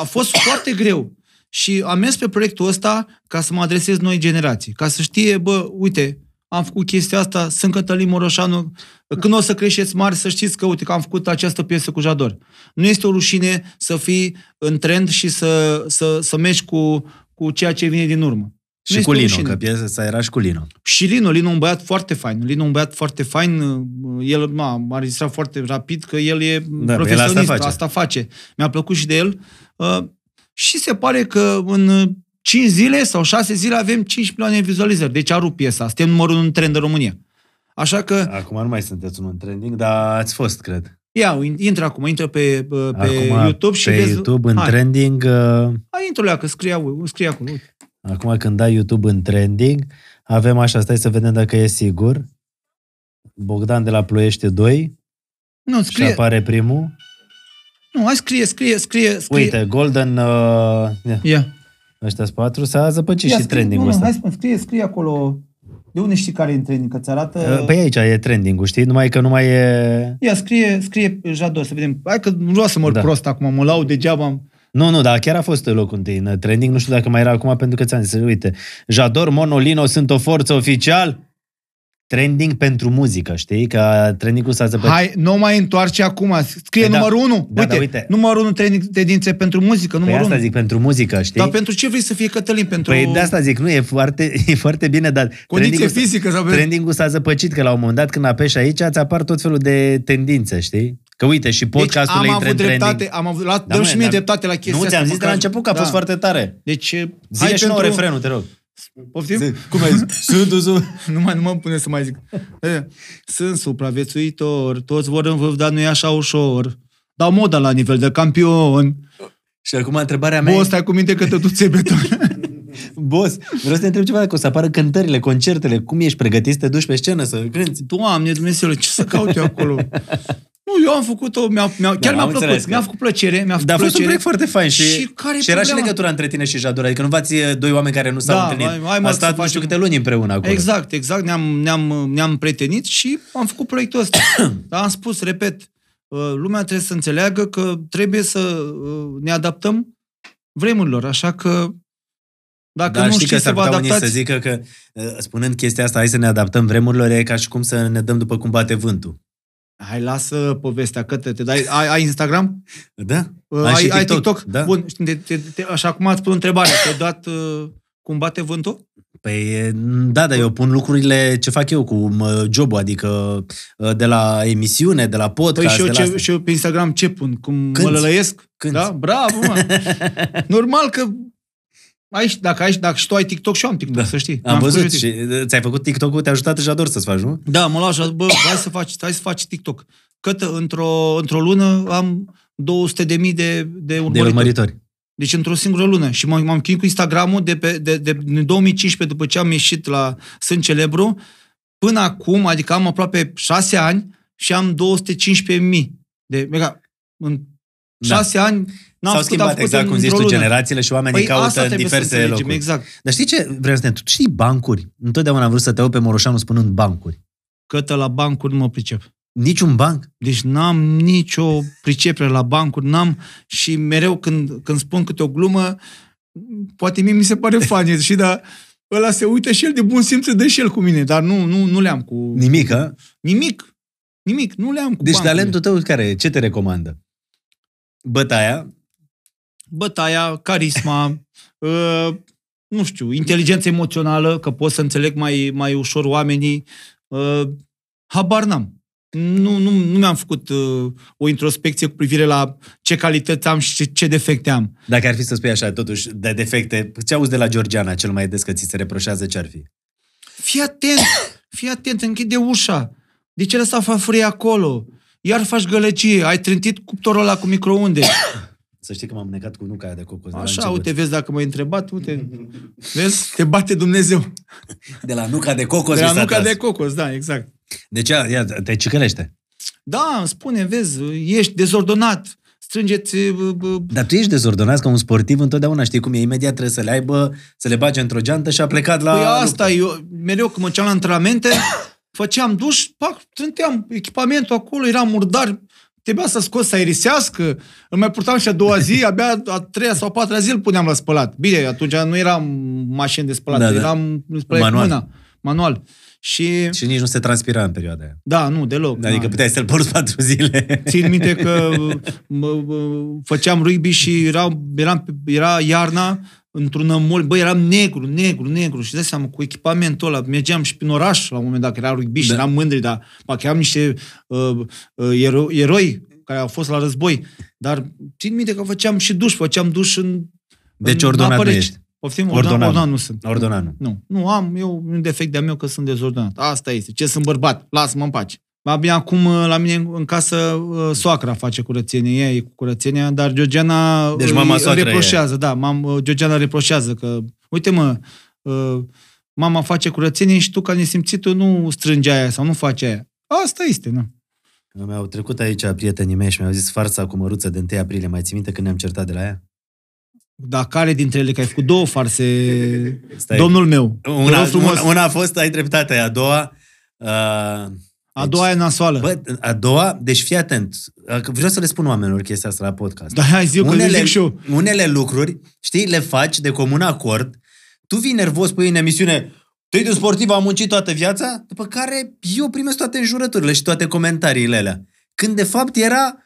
a fost foarte greu. Și am mers pe proiectul ăsta ca să mă adresez noi generații. Ca să știe, bă, uite, am făcut chestia asta, sunt Cătălin Moroșanu, când o să creșteți mari, să știți că, uite, că am făcut această piesă cu Jador. Nu este o rușine să fii în trend și să, să, să mergi cu, cu ceea ce vine din urmă. Nu Și este cu o Lino, rușine. că piesa asta era și cu Lino. Și Lino, Lino un băiat foarte fain. Lino un băiat foarte fain. El m-a, m-a registrat foarte rapid că el e Da, el profesionist. asta face. asta face. Mi-a plăcut și de el. Uh, și se pare că în 5 zile sau 6 zile avem 5 milioane de vizualizări. Deci a rupt piesa. Suntem numărul unu în trend în România. Așa că, Acum nu mai sunteți unul în trending, dar ați fost, cred. ia, intră acum, intră pe, pe Acum, YouTube și pe vezi... YouTube, în Hai, trending, uh, Hai, intră la că scrie, scrie acolo. Uite. Acum când dai YouTube în trending, avem așa, stai să vedem dacă e sigur. Bogdan de la Ploiești 2 Nu, și scrie. apare primul. Nu, hai scrie, scrie, scrie, scrie. Uite, Golden... Uh, ia, Ia. ăștia patru, s-a zăpăcit Ia, și scrie, trending-ul nu, nu, ăsta. Hai spune, scrie, scrie acolo. De unde știi care e în trending? Că ți arată... Uh, Păi aici e trending-ul, știi? Numai că nu mai e... Ia, scrie, scrie Jador, să vedem. Hai că nu vreau să mor Da. da. prost acum, mă laud degeaba. Am- Nu, nu, dar chiar a fost locul întâi în trending. Nu știu dacă mai era acum pentru că ți-am zis. Uite, Jador, Monolino sunt o forță oficial. Trending pentru muzică, știi? Că trending-ul s-a zăpăcit. Hai, nu mai întoarce acum. Scrie Păi da. numărul 1. Da, uite, da, uite. numărul 1 trending tendințe pentru muzică, Păi numărul asta 1. zic, pentru muzică, știi? Dar pentru ce vrei să fie Cătălin? Pentru Păi de asta zic, nu, e foarte, *laughs* e foarte bine, dar condiție trending-ul s-a- fizică? Sau Trending-ul s-a zăpăcit, că la un moment dat când apeși aici, îți apar tot felul de tendințe, știi? Că uite, și podcastul deci, am intră avut în dreptate, trending. am avut, la, Da, dăm mă, și mie dar dreptate la chestia Nu, ți-am asta, zis de la măcar- început că a fost da. foarte tare. Deci, Zine hai și nouă pentru... refrenul, te rog. Poftim? Zi, Cum ai zis? *laughs* Sunt uzun. Nu, mai, nu mă pune să mai zic. E, Sunt supraviețuitor, toți vor în vârf, dar nu e așa ușor. Dau moda la nivel de campion. Și acum întrebarea mea Bă, e, stai cu minte că te duci beton. *laughs* boss, vreau să te întreb ceva, dacă o să apară cântările, concertele, cum ești pregătit să te duci pe scenă să cânti? Doamne Dumnezeu, ce să caut eu acolo? Nu, eu am făcut-o, mi-a, mi-a, chiar am mi-a înțeles plăcut, că- mi-a făcut plăcere, mi-a făcut Dar a fost un plăcere. proiect foarte fain și, Și care e și era și problema? legătura între tine și Jador, adică nu v-ați e, doi oameni care nu s-au Da, întâlnit. hai- hai, mă, a să stat nu știu facem- câte luni împreună acolo. Exact, exact, ne-am, ne-am, ne-am prietenit și am făcut proiectul ăsta. *coughs* Dar am spus, repet, uh, lumea trebuie să înțeleagă că trebuie să uh, ne adaptăm vremurilor, așa că dacă Dar nu știi că știți să s-ar vă putea unii să adaptați... zică că, uh, spunând chestia asta, hai să ne adaptăm vremurilor, e ca și cum să ne dăm după cum bate vântul. Hai, lasă povestea, că te, te dai, ai, ai Instagram? Da? Uh, Am ai, și ai TikTok? Da. Bun, te, te, te, așa cum ați pus întrebarea, te-ai dat uh, cum bate vântul? Păi, e, da, dar eu pun lucrurile ce fac eu cu mă, jobul, adică uh, de la emisiune, de la Păi podcast, și eu, de la ce, asta. și eu pe Instagram ce pun? Cum Cânti. mă lălăiesc? Cânti. Da? Bravo, mă! *laughs* Normal că ai, și- dacă, ai, dacă și tu ai TikTok și eu am TikTok, Da. să știi. Am făcut văzut eu și uh, ți-ai făcut TikTok-ul, te-a ajutat Jador să-ți faci, nu? Da, mă las, bă, *coughs* hai să faci, hai să faci TikTok. Că într-o, într-o lună am 200 de mii de, de De urmăritori. urmăritori. Deci într-o singură lună. Și m-am, m-am chinuit cu Instagramul de, pe, de, de, din 2015, după ce am ieșit la Sunt Celebru, până acum, adică am aproape 6 ani și am 215.000 de mega. În Da. 6 ani n-am S-au făcut, am schimbat făcut exact în- cum zici într-o tu, lună. generațiile și oamenii Păi caută asta în trebuie să diverse înțelegem, locuri. exact. Dar știi ce vreau să te întreb? Tu știi bancuri? Întotdeauna am vrut să te aud pe Moroșanu spunând bancuri. Cătă la bancuri nu mă pricep. Niciun banc? Deci n-am nicio pricepere la bancuri, n-am și mereu când, când spun câte o glumă, poate mie mi se pare *laughs* funny, și dar ăla se uită și el de bun simț, dă și el cu mine, dar nu, nu, nu le-am cu... Nimic, a? Nimic. Nimic, nu le-am cu Deci bancurile. talentul tău care e? Ce te recomandă? Bătaia? Bătaia, carisma, uh, *laughs* nu știu, inteligență emoțională, că pot să înțeleg mai, mai ușor oamenii. Uh, habar n-am. Nu, nu, nu mi-am făcut uh, o introspecție cu privire la ce calități am și ce, ce defecte am. Dacă ar fi să spui așa, totuși, de defecte, ce auzi de la Georgiana cel mai des că ți se reproșează ce ar fi? Fii atent, fii atent, închide ușa. De ce lăsa farfurie acolo? Iar faci gălăgie, ai trântit cuptorul ăla cu microunde. Să știi că m-am necat cu nuca aia de cocos. de la Așa, început. uite, vezi dacă m-ai întrebat, uite, vezi, te bate Dumnezeu. De la nuca de cocos De la mi s-a nuca tras. de cocos, da, exact. Deci, ia, ia, te cicălește. Da, îmi spune, vezi, ești dezordonat, strângeți... bă, bă, Dar tu ești dezordonat ca un sportiv întotdeauna, știi cum e? Imediat trebuie să le aibă, să le bage într-o geantă și a plecat la... Păi asta, eu mereu când mă ceam la antrenamente, făceam duș, pac, trânteam echipamentul acolo, era murdar, trebuia să scos să aerisească, îl mai purtam și a doua zi, *laughs* abia a treia sau a patra zi îl puneam la spălat. Bine, atunci nu eram mașini de spălat, Da, da, da. eram spălat cu Manual. mâna, manual. Și, Și nici nu se transpira în perioada aia. da, nu, deloc. Adică da. puteai să-l porți patru zile. Țin minte că *laughs* mă, mă, făceam rugby și era, eram, era iarna într-un mall, băi, eram negru, negru, negru și dai seama, cu echipamentul ăla, mergeam și prin oraș la un moment dat, că era rugby și Da. eram mândri, dar parcă eram niște uh, uh, ero- eroi care au fost la război, dar țin minte că făceam și duș, făceam duș în Deci în ordonat apă nu rece. ești. Poftim? Ordonat. Ordonat, ordonat nu sunt. Ordonanu. Nu, nu am, eu un defect de-a meu că sunt dezordonat. Asta este. Ce sunt bărbat? Lasă-mă în pace. Abia acum la mine în- în casă uh, soacra face curățenie, ea e cu curățenia, dar Georgiana Deci îi- mama îi soacră e. reproșează, da, mam, uh, Georgiana reproșează că, uite mă, uh, mama face curățenie și tu ca nesimțitul nu strângi aia sau nu faci aia. Asta este, nu. Mi-au trecut aici prietenii mei și mi-au zis farsa cu măruță de 1 aprilie. Mai ții minte când ne-am certat de la ea? Dar care dintre ele, că ai făcut două farse, Stai. domnul meu? Te Una, rog frumos. una, una a fost, ai dreptate, a doua... Uh, A doua e nasoală. Bă, a doua, deci fii atent. Vreau să le spun oamenilor chestia asta la podcast. Da, hai zi eu, că le zic și eu. unele lucruri, știi, le faci de comun acord. Tu vii nervos pe în emisiune, tu de sportiv, am muncit toată viața, după care eu primesc toate înjurăturile și toate comentariile alea. Când de fapt era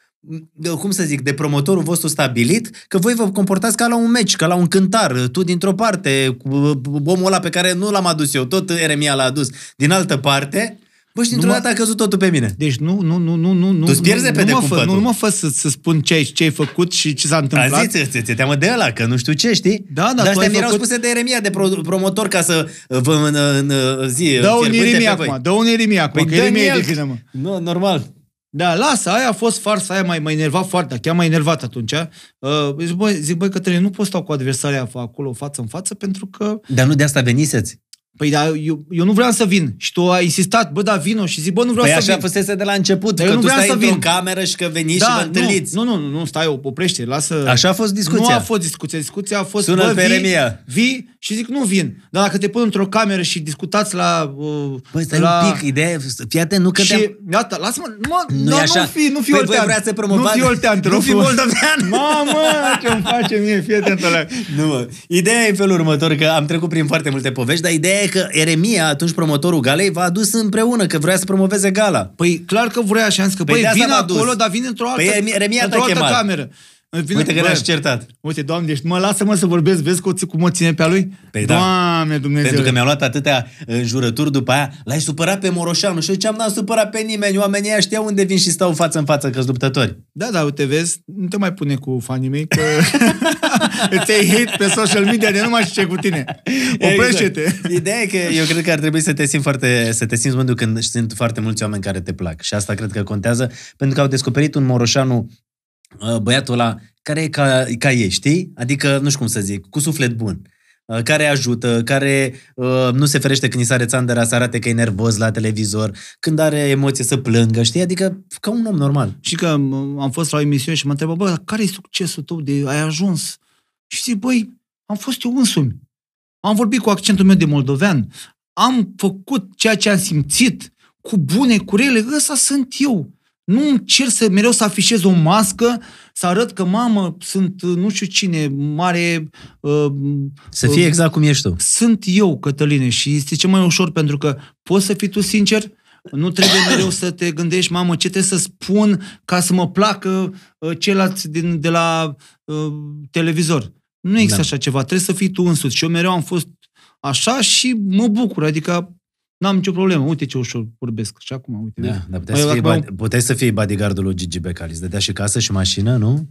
cum să zic, de promotorul vostru stabilit, că voi vă comportați ca la un meci, ca la un cântar, tu dintr-o parte, cu omul ăla pe care nu l-am adus eu, tot Eremia l-a adus, din altă parte, Bă, și dintr-o Nu mă- dată a căzut totul pe mine. Deci nu, nu, nu, nu, nu, nu, Tu-ți pierzi nu, repede nu, mă fă, cumpătul. nu, nu mă fă să, să spun ce ai, ce ai făcut și ce s-a întâmplat. A zis, ți- ți- ți-e teamă de ăla, că nu știu ce, știi? Da, da, Dar tu astea ai mi erau făcut- spuse de Eremia, de pro- promotor, ca să vă în, în, în zi Dă un fierbinte Ieremia pe voi. acum, dă un Ieremia acum, Păi că dă-mi Ieremia e el. de vină, mă. Nu, normal. Da, lasă, aia a fost farsa, aia m-a, m-a enervat foarte, chiar m-a enervat atunci. Uh, zic, băi, zic, băi, Cătălin, nu poți stau cu adversaria acolo față în față pentru că Dar nu de asta veniseți. Păi da, eu, eu nu vreau să vin. Și tu ai insistat, bă, da, vino. Și zic, bă, nu vreau Păi să așa vin. fusese de la început, Dar că eu nu tu vreau stai să într-o vin. cameră și că veniți și vă da, întâlniți. nu, nu, nu, nu, stai, oprește, lasă. Așa a fost discuția. Nu a fost discuția. Discuția a fost, Sună-l bă, pe vii, Eremia. vii și zic, nu vin. Dar dacă te pun într-o cameră și discutați la... Uh, Băi, stai la... un pic, ideea e, fii atent, nu că și, te-am... iată, lasă-mă, mă, Nu da, e așa. nu fi, nu fi Păi voi oltean. vreați să promovați- Nu fi oltean, te *laughs* Nu rog fi frumos. moldovean. *laughs* Mamă, ce-mi face mie, fii atent ăla. Nu, mă. Ideea e în felul următor, că am trecut prin foarte multe povești, dar ideea e că Eremia, atunci promotorul galei, v-a adus împreună, că vrea să promoveze gala. Păi clar că vrea și am zis că, Păi băi, de asta vin v-a dus. acolo, dar vin într-o altă, Păi Eremia- Eremia într-o te-a altă chemat. cameră. Vine, Uite că bă, ne-aș certat. Uite, doamne, deci mă lasă-mă să vorbesc, vezi cum, cum o ține pe a lui? Păi da. doamne, Dumnezeu. Pentru că mi-au luat atâtea înjurături după aia, l-ai supărat pe Moroșanu și eu ce am n-am supărat pe nimeni, oamenii ăia știau unde vin și stau față în față că luptători. Da, da, uite, vezi, nu te mai pune cu fanii mei, că *laughs* îți iei hate pe social media de nu mai știu ce cu tine. Oprește-te. Exact. Ideea e că eu cred că ar trebui să te simți foarte, să te simți mândru când sunt foarte mulți oameni care te plac. Și asta cred că contează, pentru că au descoperit un Moroșanu, uh, băiatul ăla, care e ca, ca ei, știi? Adică, nu știu cum să zic, cu suflet bun uh, care ajută, care uh, nu se ferește când îi sare țandăra să arate că e nervos la televizor, când are emoție să plângă, știi? Adică ca un om normal. Și că m- am fost la o emisiune și mă întrebă, bă, dar care e succesul tău de ai ajuns? Și zic, băi, am fost eu însumi. Am vorbit cu accentul meu de moldovean. Am făcut ceea ce am simțit, cu bune, cu rele, ăsta sunt eu. Nu încerc să mereu să afișez o mască, să arăt că, mamă, sunt uh, nu știu cine, mare... Uh, Să fie exact cum ești tu. sunt eu, Cătăline, și este cel mai ușor pentru că poți să fii tu sincer, nu trebuie mereu să te gândești, mamă, ce trebuie să spun ca să mă placă uh, ceilalți din, de la uh, televizor. Nu există Da. așa ceva, trebuie să fii tu însuți. Și eu mereu am fost așa și mă bucur, adică n-am nicio problemă. Uite ce ușor vorbesc. Și acum, uite. vezi? Da, dar puteai, Mai să fii, acum- bad- puteai să fii bodyguardul lui Gigi Becali. Îți dădea și casă și mașină, nu?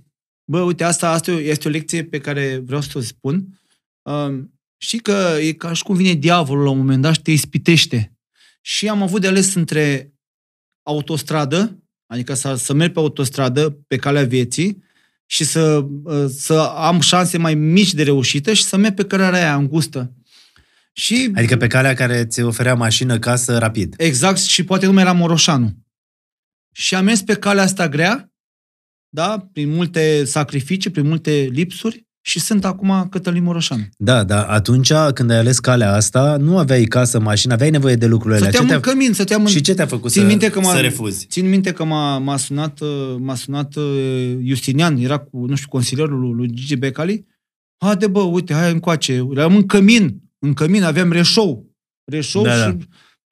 Bă, uite, asta, asta este o lecție pe care vreau să o spun. Uh, știi că e ca și cum vine diavolul la un moment dat și te ispitește. Și am avut de ales între autostradă, adică să, să merg pe autostradă, pe calea vieții, și să, uh, să am șanse mai mici de reușită și să merg pe cărarea aia îngustă. Și Adică pe calea care ți oferea mașină, casă, rapid. Exact, și poate nu mai era Moroșanu. Și am mers pe calea asta grea, da, prin multe sacrificii, prin multe lipsuri și sunt acum Cătălin Moroșanu. Da, dar atunci când ai ales calea asta, nu aveai casă, mașină, aveai nevoie de lucrurile alea. Ce Stăteam în te-a... cămin, stăteam în... Și ce te-a făcut Țin să, minte că m-a- să refuzi? Țin minte că m-a, m-a sunat, uh, m-a sunat uh, Justinian, era cu, nu știu, consilierul lui- lui Gigi Becali. Haide bă, uite, hai încoace. Eram în cămin, în cămin, aveam reșou. Reșou Da, și... da.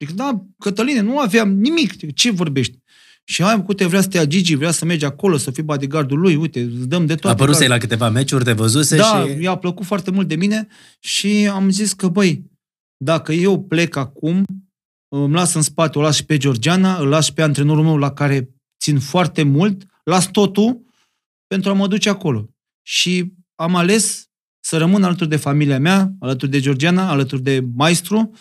Zic, da, Cătăline, nu aveam nimic. Zic, Ce vorbești? Și hai, uite, vrea să te ia Gigi, vrea să mergi acolo, să fii bodyguardul lui, uite, îți dăm de toate. Apăruse Ca- la câteva meciuri, te văzuse da, și... i-a plăcut foarte mult de mine și am zis că, băi, dacă eu plec acum, îmi las în spate, o las și pe Georgiana, îl las și pe antrenorul meu la care țin foarte mult, las totul pentru a mă duce acolo. Și am ales să rămân alături de familia mea, alături de Georgiana, alături de maestru.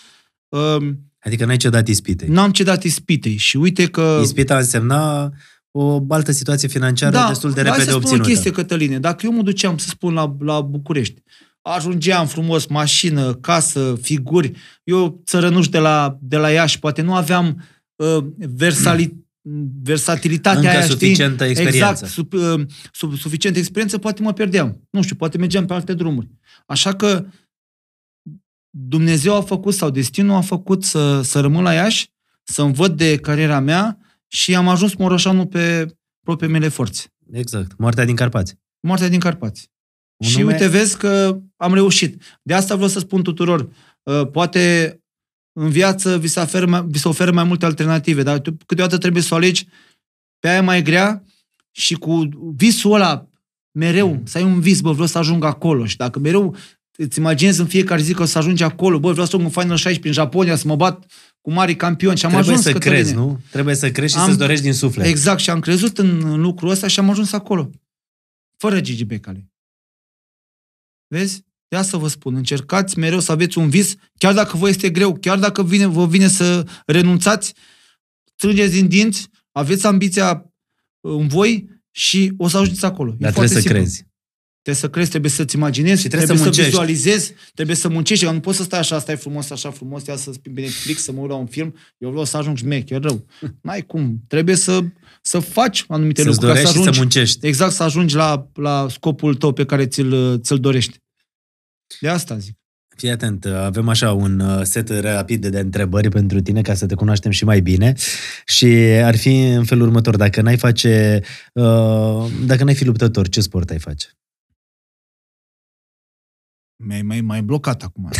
Um, Adică n-ai cedat ispitei. N-am cedat ispitei și uite că... Ispita însemna o altă situație financiară destul de hai repede să spun obținută. o chestie, Cătăline. Dacă eu mă duceam, să spun, la, la București, ajungeam frumos, mașină, casă, figuri, eu țărănuș de la, de la Iași, poate nu aveam uh, versali, versatilitatea Încă aia, știi? suficientă experiență. Exact, sub, uh, sub, suficientă experiență, poate mă pierdeam. Nu știu, poate mergeam pe alte drumuri. Așa că Dumnezeu a făcut, sau destinul a făcut să, să rămân la Iași, să-mi văd de cariera mea și am ajuns Moroșanu pe propriile mele forțe. Exact. Moartea din Carpați. Moartea din Carpați. Un și nume- uite, vezi că am reușit. De asta vreau să spun tuturor, uh, poate în viață vi se, oferă mai, vi se oferă mai multe alternative, dar tu câteodată trebuie să o alegi pe aia mai grea și cu visul ăla mereu, să ai un vis, bă, vreau să ajung acolo. Și dacă mereu îți imaginezi în fiecare zi că o să ajungi acolo, bă, vreau să ajung în Final 16 în Japonia, să mă bat cu mari campioni și am Trebuie ajuns, să Cătăline. crezi, nu? Trebuie să crezi și Am- să-ți dorești din suflet. Exact, și am crezut în în lucrul ăsta și am ajuns acolo. Fără Gigi Becali. Vezi? De asta vă spun, încercați mereu să aveți un vis, chiar dacă vă este greu, chiar dacă vine, vă vine să renunțați, strângeți din dinți, aveți ambiția în voi și o să ajungeți acolo. E Dar foarte trebuie să simplu. crezi. Trebuie să crezi, trebuie să-ți imaginezi, Și trebuie trebuie, să să, muncești. vizualizezi, trebuie să muncești. Că nu poți să stai așa, stai frumos, așa frumos, ia să spui pe Netflix, să mă uit la un film, eu vreau să ajung șmecher rău. N-ai cum. Trebuie să, să faci anumite Să-ți lucruri. ca dorești și să ajungi, muncești. Exact, să ajungi la, la scopul tău pe care ți-l, ți-l dorești. De asta zic. Fii atent, avem așa un uh, set rapid de întrebări pentru tine ca să te cunoaștem și mai bine și ar fi în felul următor. Dacă n-ai face, uh, dacă n-ai fi luptător, ce sport ai face? Mi-ai mai, mai blocat acum. *laughs*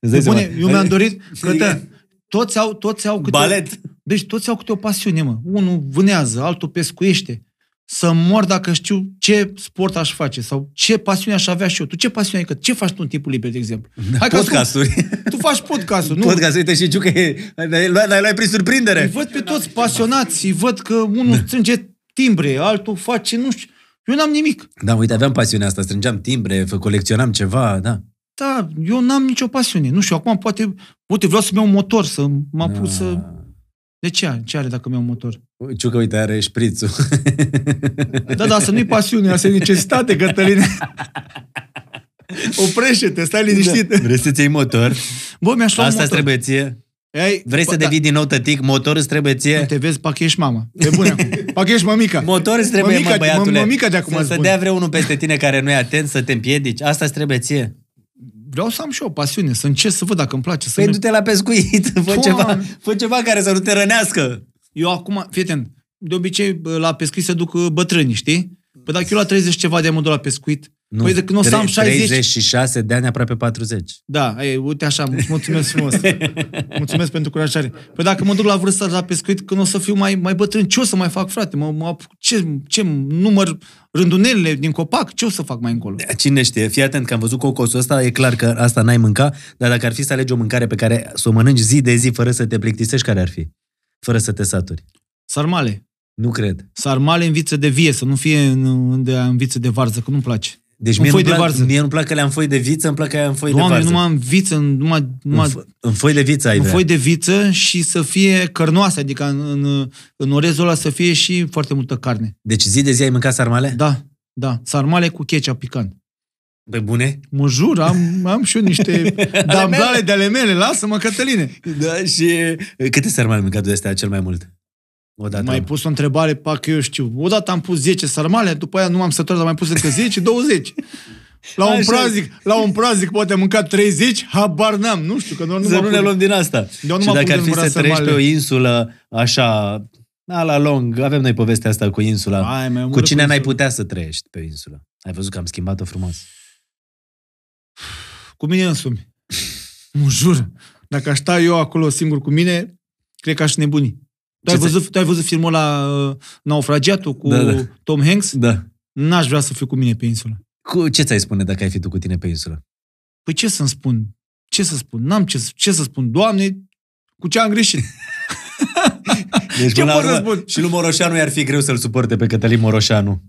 Îți dai Bune, seama? eu mi-am dorit, *laughs* că toți au, toți au câte Balet? Deci toți au câte o pasiune, mă. Unul vânează, altul pescuiește. Să mor dacă știu ce sport aș face sau ce pasiune aș avea și eu. Tu ce pasiune ai? Că ce faci tu în timpul liber, de exemplu? Hai că Podcasturi. spun, Tu faci podcasturi, *laughs* nu? Podcast, uite și Ciucă, l-ai luat l-ai prin Îi surprindere. văd pe toți pasionați, îi văd că unul strânge timbre, altul face, nu știu. Eu n-am nimic. Da, uite, aveam pasiunea asta, strângeam timbre, fă- colecționam ceva, da. Da, eu n-am nicio pasiune. Nu știu, acum poate, poate vreau să-mi iau un motor, să mă apuc Da. să... De ce are? Ce are dacă mi-au un motor? Ciucă, uite, are șprițul. Da, da, să nu-i pasiune, asta e necesitate, Cătăline. Oprește-te, stai liniștit. Da. Vrei să-ți iei motor? Bă, mi-aș lua un Asta îți motor. trebuie ție? Ei, Vrei bă, să da, devii din nou tătic? Motor îți trebuie Nu ție? te vezi, pac ești mama. Pe bune acum. Pac ești mămica. Motor îți trebuie, Mămica- mă, băiatule. mă- mămica de acum să, îți să spun. dea vreunul peste tine care nu e atent, să te împiedici. Asta îți trebuie ție. Vreau să am și eu o pasiune, să încerc să văd dacă îmi place. Să Păi merg. du-te la pescuit, *laughs* fă Doamne. ceva, fă ceva care să nu te rănească. Eu acum, fii atent, de obicei bă, la pescuit se duc uh, bătrâni, știi? Păi dacă eu la 30 ceva de am la pescuit, Nu, păi de când o să am 60... 36 de ani, aproape 40. Da, ei, uite așa, îți mulțumesc frumos. *laughs* mulțumesc pentru curajare. Păi dacă mă duc la vârsta la pescuit, când o să fiu mai, mai bătrân, ce o să mai fac, frate? Mă, mă, apuc- ce, ce număr rândunelele din copac? Ce o să fac mai încolo? Cine știe, fii atent că am văzut cocosul ăsta, e clar că asta n-ai mânca, dar dacă ar fi să alegi o mâncare pe care să o mănânci zi de zi fără să te plictisești, care ar fi? Fără să te saturi. Sarmale. Nu cred. Sarmale în viță de vie, să nu fie în, în, de, în viță de varză, că nu-mi place. Deci În mie, foi nu de plac, varză. mie nu plac că le-am foi de viță, îmi plac că le-am foi Doamne, de varză. numai în viță, numai, numai în, fo- în foi de viță ai în vrea. foi de viță și să fie cărnoasă, adică în, în, în orezul ăla să fie și foarte multă carne. Deci zi de zi ai mâncat sarmale? Da, da. Sarmale cu ketchup picant. Pe bune? Mă jur, am, am și eu niște *laughs* damgale de ale mele. Lasă-mă, Cătăline. Da, și câte sarmale ai mâncat de astea cel mai mult? Odată. M-ai pus o întrebare, pac, eu știu. Odată am pus 10 sarmale, după aia nu m-am săturat, dar mai pus încă 10, 20. La un, Așa. praznic, la un praznic poate am mâncat 30, habar n-am, nu știu, că doar nu Să mă nu apuc ne de- luăm din asta. Eu nu și mă dacă apuc ar de fi să numărat trăiești pe o sarmalele. insulă așa, da, la lung, avem noi povestea asta cu insula. Hai, mai cu omorât cine cu n-ai insulă. putea să trăiești pe o insulă? Ai văzut că am schimbat-o frumos. Cu mine însumi. Mă jur. Dacă aș sta eu acolo singur cu mine, cred că aș nebuni. Tu ai Ce ți- văzut, tu ai văzut filmul la uh, Naufragiatul cu Da, da. Tom Hanks? Da. N-aș vrea să fiu cu mine pe insulă. Cu ce ți-ai spune dacă ai fi tu cu tine pe insulă? Păi ce să-mi spun? Ce să spun? N-am ce, să- ce să spun. Doamne, cu ce am greșit? *laughs* Deci, Ce până la pot să urmă, spun? Și lui Moroșanu i-ar fi greu să-l suporte pe Cătălin Moroșanu.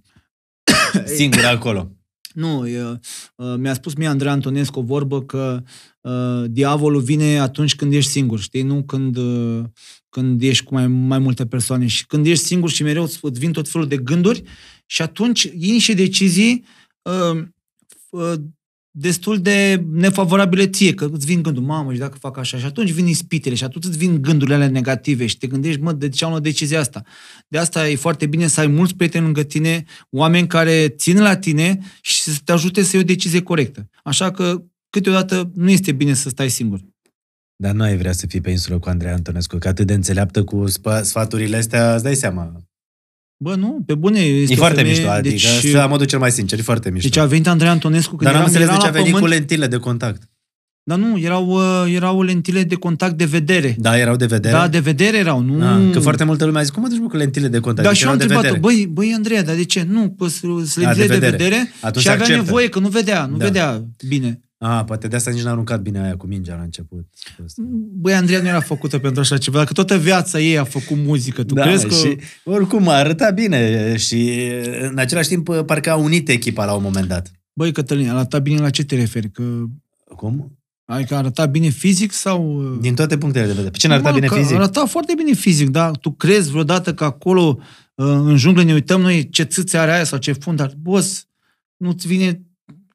*coughs* Singur acolo. Nu, e, uh, mi-a spus mie Andrei Antonescu o vorbă că uh, diavolul vine atunci când ești singur, știi? Nu când, uh, când ești cu mai, mai multe persoane. Și când ești singur și mereu îți îți vin tot felul de gânduri și atunci iei niște decizii uh, uh, destul de nefavorabile ție, că îți vin gândul, mamă, și dacă fac așa, și atunci vin ispitele, și atunci îți vin gândurile alea negative și te gândești, mă, de ce am luat decizia asta? De asta e foarte bine să ai mulți prieteni lângă tine, oameni care țin la tine și să te ajute să iei o decizie corectă. Așa că, câteodată, nu este bine să stai singur. Dar nu ai vrea să fii pe insulă cu Andrei Antonescu, că atât de înțeleaptă cu spa- sfaturile astea, îți dai seama. Bă, nu, pe bune. Este E o foarte femeie, mișto, adică deci, la modul cel mai sincer, e foarte mișto. deci a venit Andrei Antonescu când Dar n-am eram, înțeles de eram ce a la venit pământ, cu lentile de contact. Dar nu, erau, uh, erau lentile de contact de vedere. Da, erau de vedere? Da, de vedere erau, nu... Ah, că foarte multă lume a zis, cum mă duci mă, cu lentile de contact? Da, Deci și eu am erau de întrebat-o, vedere. băi, băi, Andreea, dar de ce? Nu, păi, sunt A, lentile de de vedere. vedere Atunci și avea acceptă. nevoie, că nu vedea, nu Da. vedea bine. Ah, poate de asta nici n-a aruncat bine aia cu mingea la început. Băi, Andreea nu era făcută pentru așa ceva, că toată viața ei a făcut muzică. Tu da, crezi că... și oricum arăta bine și în același timp parcă a unit echipa la un moment dat. Băi, Cătălin, arăta bine la ce te referi? Că... Cum? Adică arăta bine fizic sau... uh, Din toate punctele de vedere. Pe cine arăta Mă, bine că fizic? Arăta foarte bine fizic, da. Tu crezi vreodată că acolo, uh, în junglă, ne uităm noi ce țâțe are aia sau ce fund, dar, boss, nu-ți vine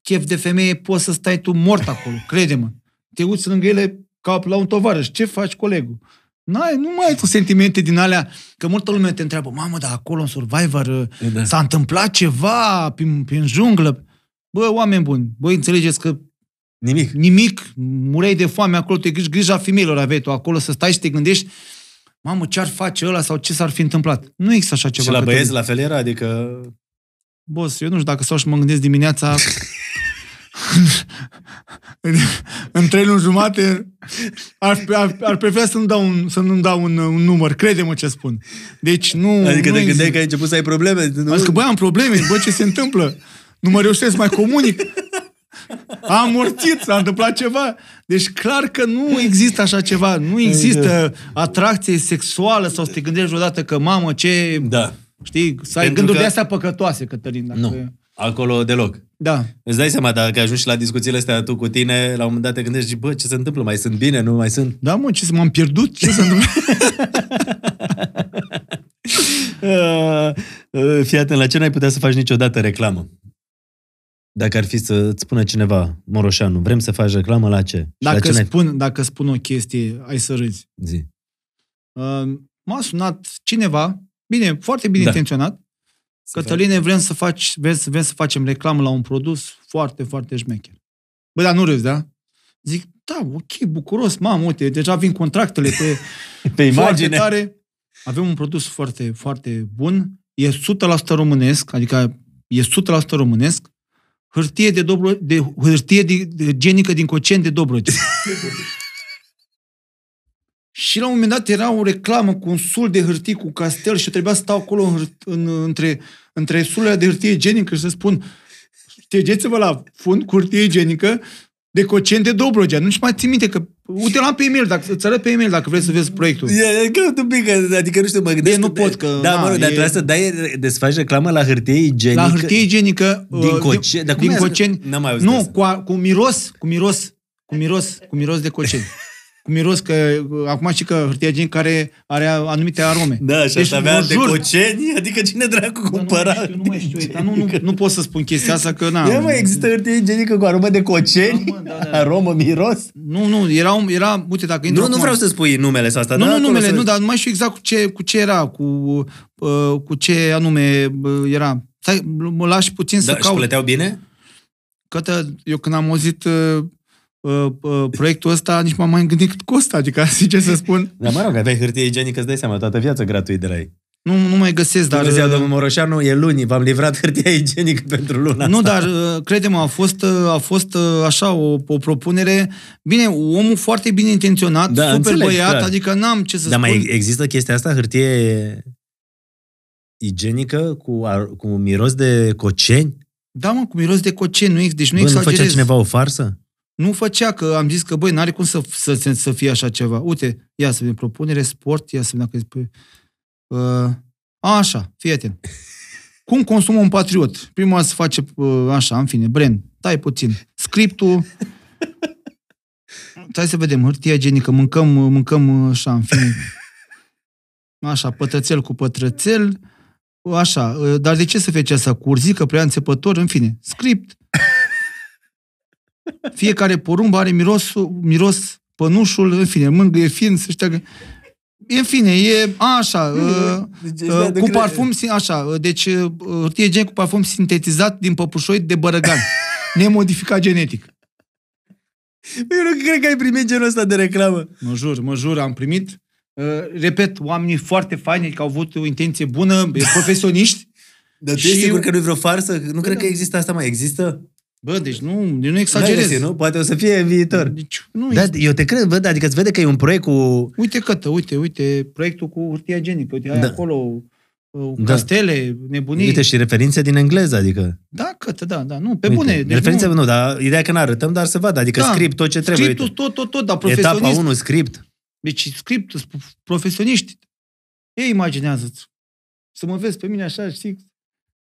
chef de femeie, poți să stai tu mort acolo, crede-mă. Te uiți lângă ele ca la un tovarăș. Ce faci, colegul? N-ai, nu mai ai tu sentimente din alea, că multă lume te întreabă, mamă, dar acolo în Survivor uh, Da. s-a întâmplat ceva prin, prin junglă. Bă, oameni buni, voi înțelegeți că Nimic. nimic, mureai de foame acolo, te griji grija femeilor aveai tu acolo, să stai și te gândești, mamă, ce ar face ăla sau ce s-ar fi întâmplat. Nu există așa ceva. și la Cătălin. băieți la fel era? Adică... Boss, eu nu știu dacă stau și mă gândesc dimineața *laughs* în, în trei luni jumate ar, ar, ar prefera să nu dau un, să nu dau un, un număr, crede-mă ce spun. Deci nu... Adică nu te gândeai există. că ai început să ai probleme? Nu? Am zis că, băi, am probleme, bă, ce se întâmplă? Nu mă reușesc să mai comunic. Am morțit, s-a întâmplat ceva. Deci clar că nu există așa ceva. Nu există atracție sexuală sau să te gândești vreodată că, mamă, ce... Da. Știi, să ai Pentru gânduri că- de astea păcătoase, Cătălin. Dacă... Nu. Acolo deloc. Da. Îți dai seama, dacă ajungi și la discuțiile astea tu cu tine, la un moment dat te gândești, și, bă, ce se întâmplă? Mai sunt bine? Nu mai sunt? Da, mă, ce să m-am pierdut? Ce se întâmplă? Uh, *laughs* uh, Fii atent, la ce n-ai putea să faci niciodată reclamă? Dacă ar fi să-ți spună cineva, Moroșanu, vrem să faci reclamă la ce? Și la Dacă ce n-ai... spun, dacă spun o chestie, ai să râzi. Zi. Uh, m-a sunat cineva, bine, foarte bine Da. intenționat, Să Cătăline, vrem să, faci, vrem, să, vrem să facem reclamă la un produs foarte, foarte șmecher. Bă, dar nu râzi, da? Zic, da, ok, bucuros, mamă, uite, deja vin contractele pe, *laughs* Pe foarte imagine. tare. Avem un produs foarte, foarte bun, e 100% românesc, adică e 100% românesc, hârtie de, Dobro, de hârtie de, de genică din Cocen de Dobrogea. *laughs* Și la un moment dat era o reclamă cu un sul de hârtie cu castel și trebuia să stau acolo în, hârt- în, între, între sulele de hârtie igienică și să spun ștergeți-vă la fund cu hârtie igienică de Cocen de Dobrogea. Nu-și mai țin minte că uite la pe e-mail, dacă, îți arăt pe e-mail dacă vreți să vezi proiectul. E, cred un pic, că- adică nu știu, mă gândesc... nu că- pot, că, Da, na, mă rog, dar e- trebuie să dai, desfaci reclamă la hârtie igienică. La hârtie igienică Din uh, Coceni? Dar cum din e- Coceni. N-am mai auzit Nu, asta. cu, a, cu miros, cu miros, cu miros, cu miros de Coceni. *laughs* Cu miros că uh, acum știi că hârtia igienică care are anumite arome. Da, și Deci, asta avea vă de jur- coceni? Adică cine dracu Bă, cumpăra? Nu mai știu, nu mai știu, dar nu, nu, nu pot să spun chestia asta că na. Ia mă, există hârtie igienică cu aromă de coceni? Da, mă, da, da. Aromă, miros? Nu, nu, era, un- era uite, dacă intru Nu, nu acum- vreau să spui numele sau asta. Nu, dar nu acolo numele, să- nu, dar nu mai știu exact cu ce, cu ce era, cu, uh, cu ce anume uh, era. Stai, mă lași puțin să Da, și caut. plăteau bine? Cătă, eu când am auzit uh, uh, uh, proiectul ăsta, nici m-am mai gândit cât costă, adică, *laughs* zice să spun, Dar mă rog, aveai hârtie igienică, îți dai seama, toată viața gratuit de la ei. nu, nu mai găsesc, Dar, dar... Bună ziua, uh, domnul Moroșanu, e luni, v-am livrat hârtia *laughs* igienică pentru luna Nu, asta. dar uh, crede-mă, a fost, uh, a fost uh, așa o, o propunere. Bine, omul foarte bine intenționat, Da, super înțeleg, băiat, clar. adică n-am ce să Dar spun. mai există chestia asta, hârtie igienică cu, ar, cu miros de coceni? Da, mă, cu miros de coceni, nu, ex- deci nu Bă, nu exagerez. făcea cineva o farsă? Nu făcea, că am zis că, băi, n-are cum să, să, să, să fie așa ceva. Uite, ia să vedem, propunere, sport, ia să vedem dacă... Pe, uh, așa, fii atent. Cum consumă un patriot? Prima oară să face uh, așa, în fine, brand. Tai puțin. Scriptul... Hai să vedem, hârtia igienică, mâncăm, mâncăm uh, așa, în fine. Așa, pătrățel cu pătrățel, așa, uh, dar de ce să fie asta? Cu urzică, prea înțepător, în fine. Script, Fiecare porumb are mirosul, miros pănușul, în fine, mângâie fin, să șteagă. În fine, e așa, uh, Deci, uh, da, cu cred- parfum, sin- așa, uh, deci uh, hârtie igienică cu parfum sintetizat din păpușoi de bărăgan, *laughs* nemodificat genetic. Eu nu cred că ai primit genul ăsta de reclamă. Mă jur, mă jur, am primit. Uh, repet, oamenii foarte faini, că au avut o intenție bună, profesioniști. Dar tu Și ești sigur eu- că nu-i vreo farsă? Nu cred da. că există asta mai. Există? Bă, deci nu, deci nu N-ai exagerez. găsit, nu? Poate o să fie în viitor. Deci, nu, Da, eu te cred, văd, adică îți vede că e un proiect cu... Uite cătă, uite, uite, proiectul cu hârtia igienică, uite, ai Da. acolo uh, Da. castele, nebunii. Uite, și referințe din engleză, adică... Da, cătă, da, da, nu, pe Uite, bune. Deci referințe, nu, nu, dar ideea că n-arătăm, dar să vadă, adică Da. script tot ce trebuie. scriptul uite. tot, tot, tot, dar Etapa profesionist. 1, script. Deci scriptul, sp- profesioniști. Ei imaginează-ți. Să mă vezi pe mine așa, știi?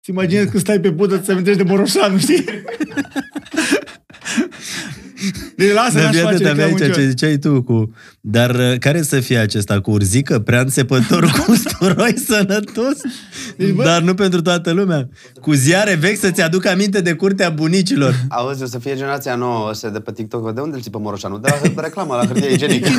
Să imaginezi când stai pe budă, să amintești de Boroșanu, știi? Deci lasă, Dar n-aș fii face atent, avea reclamă aici ce niciodată. ziceai tu cu... Dar uh, care să fie acesta? Cu urzică? Prea înțepător cu usturoi sănătos? Deci, bă- Dar nu pentru toată lumea. Cu ziare vechi să-ți aduc aminte de curtea bunicilor. Auzi, o să fie generația nouă ăsta de pe TikTok. De unde îl ții pe Moroșanu? De la de reclamă, la hârtie igienică.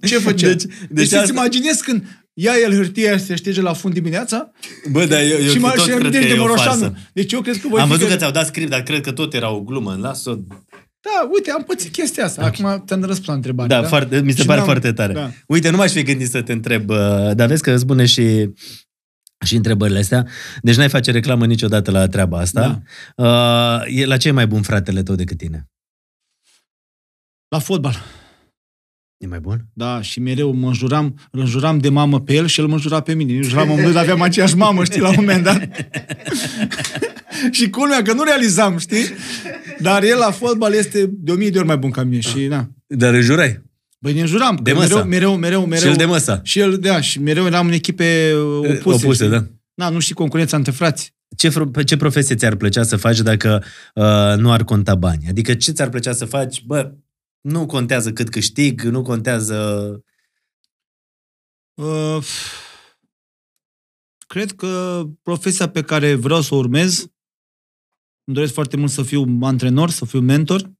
Ce făcea? Deci- Deci, deci deci asta- să-ți imaginezi când ia el hârtia și se șterge la fund dimineața Bă, dar eu, eu și mă tot și cred că amintești de e o Moroșanu. farsă. Deci eu cred că voi Am fi văzut că- că ți-au dat script, dar cred că tot era o glumă. Las-o. Da, uite, am pățit chestia asta. Acum te-am răspuns la întrebare. Da, da? foarte, mi se Și pare n-am- foarte tare. Da. Uite, nu m-aș fi gândit să te întreb, uh, dar vezi că îți spune și și întrebările astea. Deci n-ai face reclamă niciodată la treaba asta. Da. Uh, e la ce e mai bun fratele tău decât tine? La fotbal. E mai bun? Da, și mereu mă juram, îl juram de mamă pe el și el mă jura pe mine. Eu juram amândoi, dar aveam aceeași mamă, știi, la un moment dat. *laughs* și culmea că nu realizam, știi? Dar el la fotbal este de o mie de ori mai bun ca mine și na. Dar îl jurai. Băi, ne juram. că De măsa. mereu, mereu, mereu, mereu. Și el de măsa. Și el, da, și mereu eram în echipe opuse. Opuse, știi? da. Na, nu știi concurența între frați. Ce, fr- ce profesie ți-ar plăcea să faci dacă uh, nu ar conta bani? Adică ce ți-ar plăcea să faci? Bă, nu contează cât câștig, nu contează... Uh, cred că profesia pe care vreau să o urmez, îmi doresc foarte mult să fiu antrenor, să fiu mentor.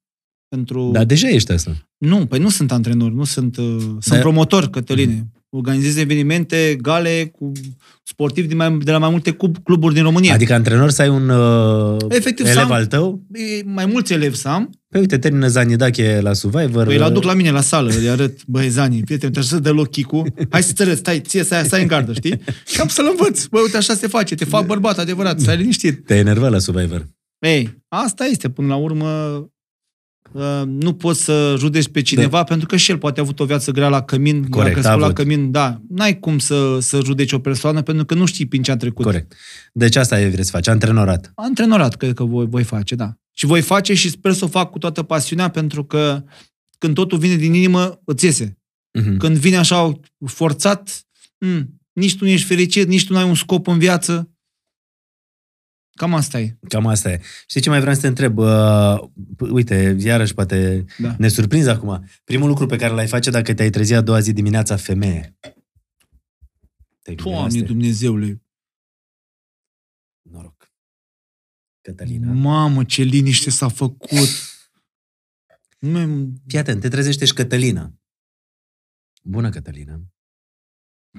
Pentru... Dar deja ești asta. Nu, păi nu sunt antrenor, nu sunt, uh, sunt Dar- promotor, Cătăline. Organizez evenimente, gale cu sportivi din mai, de la mai multe club, cluburi din România. Adică antrenor să ai un uh, Efectiv, să elev am- al tău? E, mai mulți elevi să am, Păi uite, termină Zanidache la Survivor. păi îl aduc la mine la sală, îi arăt, băi, Zani, prieten, te să deloc chicu, hai să-ți arăt, stai, ție, stai, stai în gardă, știi? Și am să-l învăț. Băi, uite, așa se face, te fac bărbat adevărat, stai liniștit. Te-ai enervat la Survivor. Ei, asta este, până la urmă, uh, nu poți să judeci pe cineva, da. pentru că și el poate a avut o viață grea la cămin, Corect, a crescut a la avut. cămin, da. N-ai cum să, să judeci o persoană, pentru că nu știi prin ce a trecut. Corect. Deci asta e vrei să faci, antrenorat. Antrenorat, cred că voi, voi face, da. Și voi face și sper să o fac cu toată pasiunea, pentru că când totul vine din inimă, îți iese. Mhm. Când vine așa forțat, m, nici tu nu ești fericit, nici tu nu ai un scop în viață. Cam asta e. Cam asta e. Știi ce mai vreau să te întreb? Uh, uite, iarăși poate Da. ne surprinzi acum. Primul lucru pe care l-ai face dacă te-ai trezit a doua zi dimineața femeie. Te-ai gândit la Doamne asta? Dumnezeule, Noroc. Cătălina. mamă, ce liniște s-a făcut. Nu Fii atent, te trezește și Cătălina. Bună, Cătălina.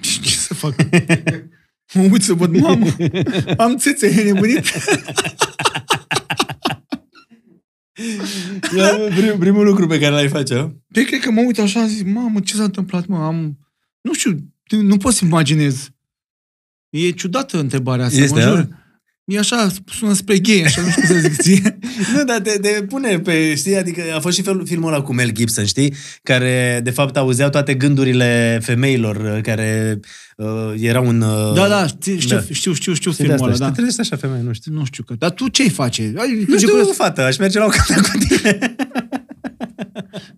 *laughs* ce să fac? *laughs* Mă uit să văd, mamă, *laughs* am țețe, e nebunit. Prim, primul lucru pe care l-ai face, a? Păi cred că mă uit așa, zic, mamă, ce s-a întâmplat, mă, am... Nu știu, nu pot să imaginez. E ciudată întrebarea asta, Este, mă a? Jur. E așa, sună spre gay, așa, nu știu cum să zic ție. *laughs* Nu, dar te, te pune pe, știi, adică a fost și fel, filmul ăla cu Mel Gibson, știi? Care, de fapt, auzeau toate gândurile femeilor uh, care uh, erau în... Uh, Da, da, știu, știu, da. știu, știu, știu știi de filmul asta, ăla, și da. te trezești așa femeie, nu știu. Nu știu că. Dar tu ce-i face? Ai, Nu știu, curioz. fată, aș merge la o cafea cu tine.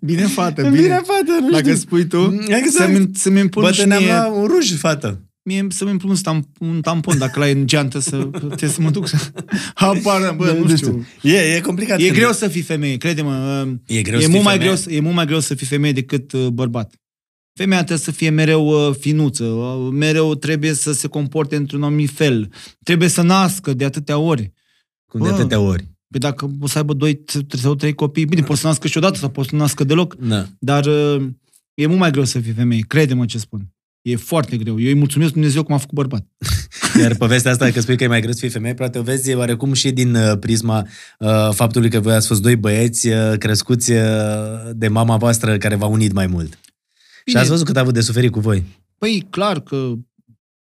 Bine, fată, Bine, bine. fată, nu Dacă știu. spui tu, Exact. să-mi, să-mi împun Bă, și te ne-am mie, la un ruj, fată. Mie să-mi împun un, stamp, un tampon, dacă l-ai în geantă, să, trebuie să mă duc să... Apară, bă, nu știu. E, e complicat. E când- greu să fii femeie, crede-mă. uh, E greu e să mult fii mai femeie. greu, să- e mult mai greu să fii femeie decât uh, bărbat. Femeia trebuie să fie mereu uh, finuță, uh, mereu trebuie să se comporte într-un anumit fel, trebuie să nască de atâtea ori. Cum de Bă. atâtea ori. Păi dacă o să aibă doi t- sau trei copii, bine, poți să nască și odată sau poți să nu nască deloc, Da. dar uh, e mult mai greu să fii femeie, crede-mă ce spun. E foarte greu. Eu îi mulțumesc Dumnezeu cum a făcut bărbat. *laughs* Iar povestea asta că spui că e mai greu să fii femeie, poate o vezi oarecum și din uh, prisma uh, faptului că voi ați fost doi băieți uh, crescuți uh, de mama voastră care v-a unit mai mult. Și Bine. ați văzut cât a avut de suferit cu voi. Păi, clar că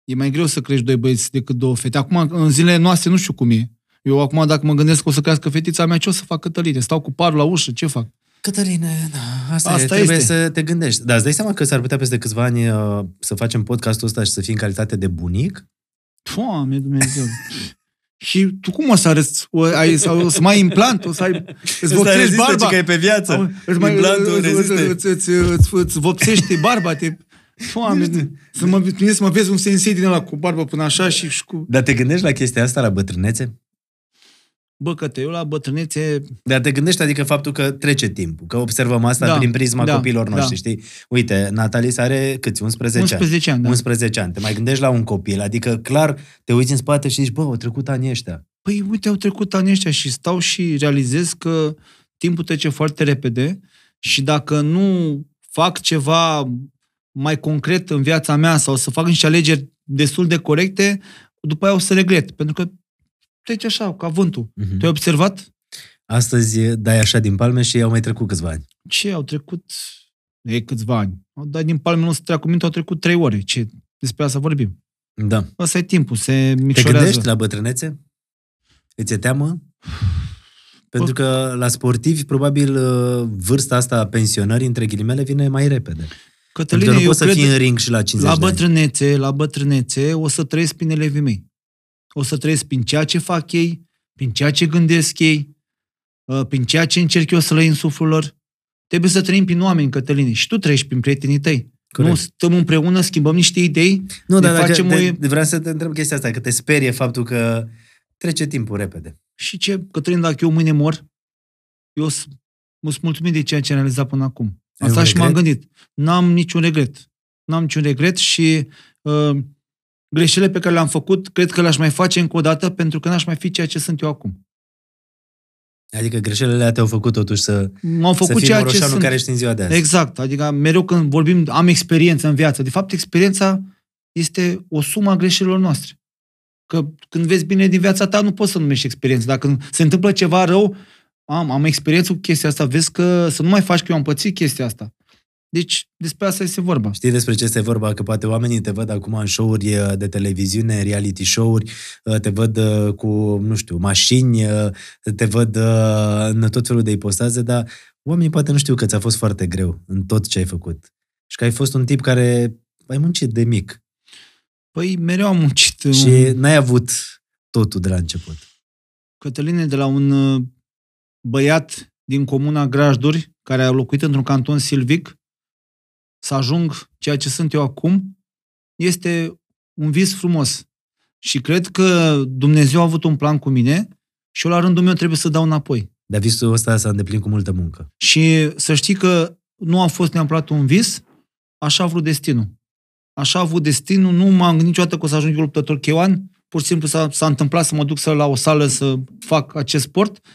e mai greu să crești doi băieți decât două fete. Acum, în zilele noastre, nu știu cum e. Eu acum, dacă mă gândesc că o să crească fetița mea, ce o să fac Cătăline? Stau cu parul la ușă, ce fac? Cătăline, da, asta, Asta e, trebuie este. să te gândești. Dar îți dai seama că s-ar putea peste câțiva ani uh, să facem podcastul ăsta și să fii în calitate de bunic? Doamne Dumnezeu! Și tu cum o să arăți? O, ai, sau o să mai implant? O să ai, îți vopsești barba? că e pe viață. Au, Îți, mai, Implantul îți, îți, rezistă. îți, îți, îți, îți vopsești barba, te... Doamne, să mă, mie să mă vezi un sensei din ăla cu barbă până așa și, și cu... Dar te gândești la chestia asta, la bătrânețe? Bă, că te eu la bătrânețe... Dar te gândești, adică faptul că trece timpul, că observăm asta Da, prin prisma da, copiilor noștri, da. știi? Uite, Natalie are câți? 11, 11 ani, da. 11 ani. Te mai gândești la un copil, adică clar te uiți în spate și zici, bă, au trecut anii ăștia. Păi uite, au trecut anii ăștia și stau și realizez că timpul trece foarte repede și dacă nu fac ceva mai concret în viața mea sau să fac niște alegeri destul de corecte, după aia o să regret. Pentru că trece așa, ca vântul. Mhm. Tu ai observat? Astăzi dai așa din palme și au mai trecut câțiva ani. Ce? Au trecut e câțiva ani. Au dat din palme, nu să treacă minte, au trecut trei ore. Ce? Despre asta vorbim. Da. Asta e timpul, se Te micșorează. gândești la bătrânețe? Îți e teamă? *sighs* Pentru că la sportivi, probabil, uh, vârsta asta a pensionării, între ghilimele, vine mai repede. Cătăline, Pentru că nu eu poți să cred... fii în ring și la 50 La de ani. bătrânețe, la bătrânețe, o să trăiesc prin elevii mei. O să trăiesc prin ceea ce fac ei, prin ceea ce gândesc ei, uh, prin ceea ce încerc eu să le insuflu lor. Trebuie să trăim prin oameni, Cătăline, și tu trăiești prin prietenii tăi. Corect. Nu stăm împreună, schimbăm niște idei, Nu, ne dar dacă facem te, o... vreau să te întreb chestia asta, că te sperie faptul că trece timpul repede. Și ce, Cătăline, dacă eu mâine mor, eu sunt sunt mulțumit de ceea ce am realizat până acum. Ai Asta un și m-am regret? gândit. N-am niciun regret. N-am niciun regret și uh, greșelile pe care le-am făcut, cred că le-aș mai face încă o dată pentru că n-aș mai fi ceea ce sunt eu acum. Adică greșelile alea te-au făcut totuși să, M-am să făcut fii ceea ce Moroșanu sunt. care ești în ziua de azi. Exact. Adică mereu când vorbim, am experiență în viață. De fapt, experiența este o sumă a greșelilor noastre. Că când vezi bine din viața ta, nu poți să numești experiență. Dacă se întâmplă ceva rău, am, am experiență cu chestia asta, vezi că să nu mai faci că eu am pățit chestia asta. Deci, despre asta este vorba. Știi despre ce este vorba? Că poate oamenii te văd acum în show-uri uh, de televiziune, reality show-uri, uh, te văd uh, cu, nu știu, mașini, uh, te văd uh, în tot felul de ipostaze, dar oamenii poate nu știu că ți-a fost foarte greu în tot ce ai făcut. Și că ai fost un tip care ai muncit de mic Păi, mereu am muncit. și un- n-ai avut totul de la început. Cătăline, de la un uh, băiat din comuna Grajduri, care a locuit într-un canton silvic, să ajung ceea ce sunt eu acum, este un vis frumos. Și cred că Dumnezeu a avut un plan cu mine și eu la rândul meu trebuie să dau înapoi. Dar visul ăsta s-a îndeplinit cu multă muncă. Și să știi că nu a fost neapărat un vis, așa a vrut destinul. Așa a avut destinul, nu m-am gândit niciodată că o să ajung eu luptător cheoan, pur și simplu s-a, s-a întâmplat să mă duc să la o sală să fac acest sport,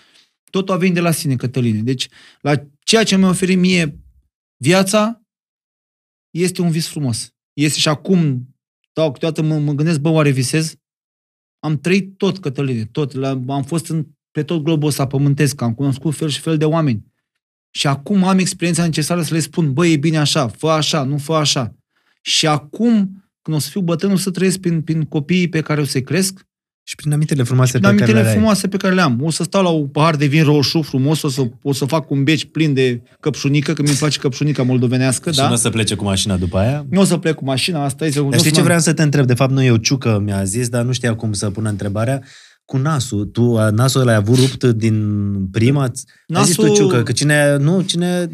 totul a venit de la sine, Cătăline. Deci, la ceea ce mi-a oferit mie viața, este un vis frumos. Este și acum, dau câteodată mă, mă gândesc, bă, oare visez? Am trăit tot, Cătăline, tot. La, am fost în, pe tot globul ăsta pământesc, am cunoscut fel și fel de oameni. Și acum am experiența necesară să le spun, băi, e bine așa, fă așa, nu fă așa. Și acum, când o să fiu bătrân, o să trăiesc prin, prin copiii pe care o să-i cresc, Și prin amintele frumoase prin pe care amintele le ai. frumoase pe care le am. O să stau la un pahar de vin roșu frumos, o să, o să fac un beci plin de căpșunică, că mi-e place căpșunica moldovenească, Și da? nu o să plece cu mașina după aia. Nu o să plec cu mașina, asta este... Dar știi ce vreau să te întreb? De fapt, nu eu, Ciucă mi-a zis, dar nu știa cum să pună întrebarea. Cu nasul, tu a- nasul ăla ai avut rupt din prima? Nasul... zis tu, Nasul- Ciucă, că cine, nu, cine...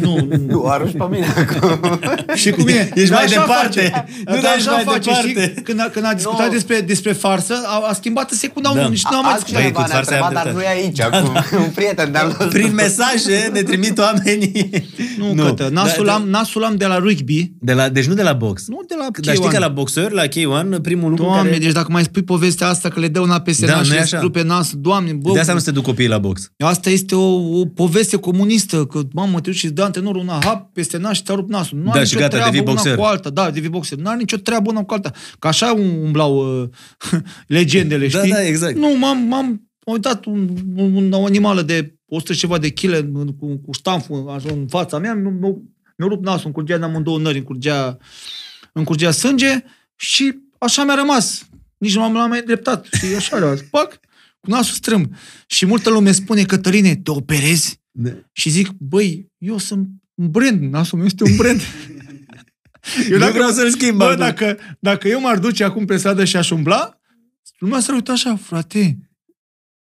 Nu, *laughs* nu. Nu, arunci pe mine acum. *laughs* Și cu mine. Ești Dar mai așa departe. Face. Nu, Nu, dar dar ești așa mai face, departe. știi? Când a, când a *laughs* discutat Nu. despre, despre farsă, a, a schimbat în secunda Da. da. și nu am mai discutat. Băi, cu Altcineva ne-a farsa întrebat, ai dar dreptate. nu e aici acum. Un prieten de-al nostru. Prin mesaje ne trimit oamenii. Nu, nu cătă. Nasul, Da, am, nasul am de la rugby, De la, deci nu de la box. nu de la Dar știi K1. că la boxer, la K1, primul lucru Doamne, care... deci dacă mai spui povestea asta că le dă una pe Nu, peste Da, nas nu și e le așa. strupe nas. Doamne, bă, De asta nu se duc copiii la box. Asta este o, o poveste comunistă, că mamă, te duci și îți dă antrenorul una hap peste nas și ți-a rupt nasul. Nu Da, are și nicio gata, treabă devii una boxer. cu alta. Da, devii boxer. Nu are nicio treabă una cu alta. Că așa umblau uh, *laughs* legendele, Da, știi? da, exact. Nu, m-am, m-am uitat un, un, o animală de 100 și ceva de chile cu, cu ștanful așa, în fața mea, mi-a, mi-a rupt nasul, îmi curgea de amândouă nări, îmi curgea, îmi curgea sânge și așa mi-a rămas. Nici nu m-am l-am mai dreptat. Și așa era, pac, cu nasul strâm. Și multă lume spune, Cătăline, te operezi? Și zic, băi, eu sunt un brand, nasul meu este un brand. Eu *laughs* nu vreau să-l schimb Bă, acum. dacă, dacă eu m-ar duce acum pe stradă și aș umbla, lumea s-ar uita așa, frate,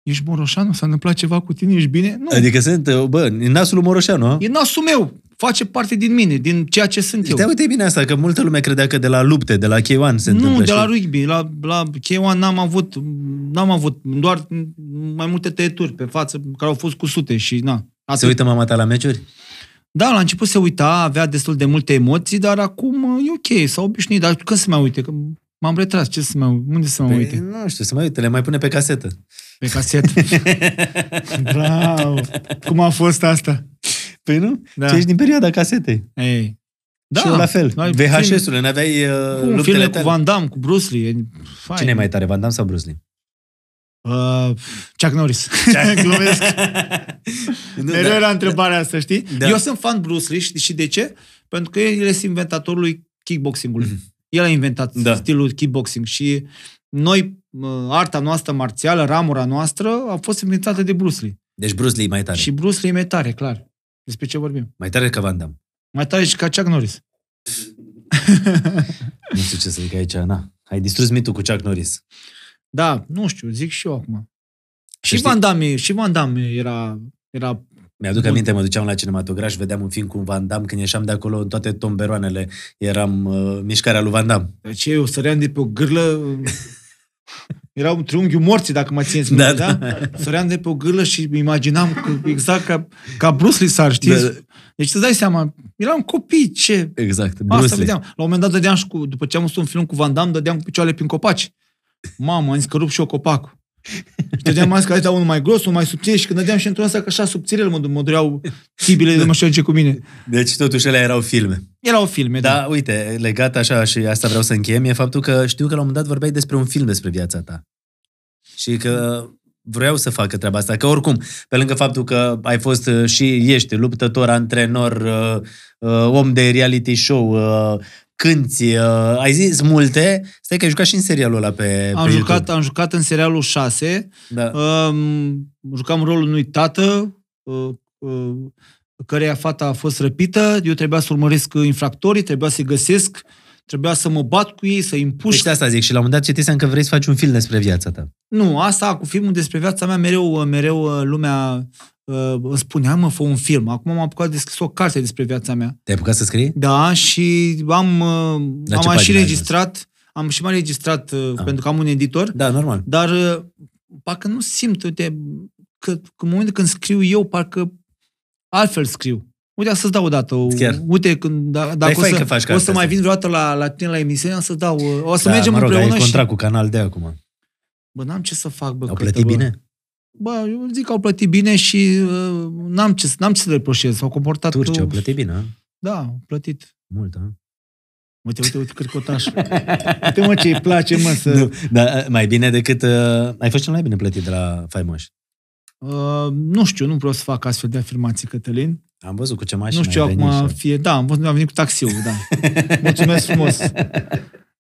ești Moroșanu? S-a întâmplat ceva cu tine? Ești bine? Nu, Adică sunt, bă, e nasul lui Moroșanu, a? e nasul meu. Face parte din mine, din ceea ce sunt eu. Stai, uite bine asta, că multă lume credea că de la lupte, de la K1 se întâmplă. nu, de la știi? rugby. La, la K1 n-am avut, n-am avut doar mai multe tăieturi pe față care au fost cu sute și na. Se uită mama ta la meciuri? Da, la început se uita, avea destul de multe emoții, dar acum e ok, s-a obișnuit. Dar când se mai uite? Că m-am retras, ce să mai unde să mă Păi, uite? nu știu, să mai uite, le mai pune pe casetă. Pe casetă. *laughs* Bravo! Cum a fost asta? Păi nu? Da. Da. Ce ești din perioada casetei. Ei. Da. Și eu la fel. Ai VHS-urile, n-aveai uh, Cum luptele filme cu tale. Van Damme, cu Bruce Lee. e fain. Cine e mai tare, Van Damme sau Bruce Lee? Uh, Chuck Norris. *laughs* Glumesc. *laughs* Nu, Mereu da. era întrebarea asta, știi? Da. Eu sunt fan Bruce Lee și și de ce? Pentru că el este inventatorul lui kickboxing-ului. El a inventat Da. stilul kickboxing și noi, uh, arta noastră marțială, ramura noastră, a fost inventată de Bruce Lee. Deci Bruce Lee e mai tare. Și Bruce Lee e mai tare, clar. Despre ce vorbim? Mai tare ca Van Damme. Mai tare și ca Chuck Norris. *laughs* Nu știu ce să zic aici, na. Ai distrus mitul cu Chuck Norris. Da, nu știu, zic și eu acum. Și știi- Van Damme, și Van Damme era, era Mi-aduc Bun. aminte, mă duceam la cinematograf și vedeam un film cu Van Damme, când ieșeam de acolo, în toate tomberoanele eram uh, mișcarea lui Van Damme. ce eu săream de pe o gârlă *laughs* era un triunghiul morții, dacă mă țineți minte, Da, da, da. Săream de pe o gârlă și îmi imaginam că, exact ca, ca Bruce Lee s-ar, știi? Da, Da, da. Deci îți dai seama, eram copii, ce... Exact, Bruce Asta Lee. vedeam. La un moment dat dădeam și cu, după ce am văzut un film cu Van Damme, dădeam cu picioarele prin copaci. Mamă, am zis că rup și eu copacul. Și dădeam mai că unul mai gros, unul mai subțire și când dădeam și într-un ăsta că așa subțirel mă, mă dureau tibile de mă știu ce cu mine. Deci totuși ele erau filme. Erau filme, da. Da, uite, legat așa și asta vreau să încheiem, e faptul că știu că la un moment dat vorbeai despre un film despre viața ta. Și că vreau să facă treaba asta. Că oricum, pe lângă faptul că ai fost uh, și ești luptător, antrenor, uh, uh, om de reality show, uh, cânti, uh, ai zis multe, stai că ai jucat și în serialul ăla pe, Am pe jucat, YouTube. am jucat în serialul 6, Da. um, jucam rolul unui tată, uh, uh, căreia fata a fost răpită, eu trebuia să urmăresc infractorii, trebuia să-i găsesc, trebuia să mă bat cu ei, să-i împușc. Deci de asta zic și la un moment dat citisem că vrei să faci un film despre viața ta. Nu, asta cu filmul despre viața mea, mereu, mereu uh, lumea uh, îmi spunea, mă, fă un film. Acum am apucat de scris o carte despre viața mea. Te-ai apucat să scrii? Da, și am, uh, La am ce mai și pagină ai registrat, am și mai registrat, uh, Ah. pentru că am un editor, Da, normal. dar uh, parcă nu simt, uite, că, că în momentul când scriu eu, parcă altfel scriu. Uite, să-ți dau o dată. O, Chiar. Uite, când, da, dacă o fai să, că faci o cartea să mai asta. vin vreodată la, la tine la emisiune, am să dau, uh, o să da, mergem mă rog, împreună ai și... contract cu Canal D acum. Bă, n-am ce să fac, bă. Au Cătă, plătit bă. bine? Bă, eu zic că au plătit bine și uh, n-am, ce, n-am ce să le reproșez. S-au comportat... Turci au uh, plătit bine, a? Da, au plătit. Mult, a? Uite, uite, uite, cârcotaș. uite, mă, ce îi place, mă, să... *laughs* Nu, dar mai bine decât... Uh, ai fost cel mai bine plătit de la Faimoși. Uh, nu știu, nu vreau să fac astfel de afirmații, Cătălin. Am văzut cu ce mașină nu știu ai venit acum și- fie... Da, am, văzut, am venit cu taxiul, da. *laughs* Mulțumesc frumos.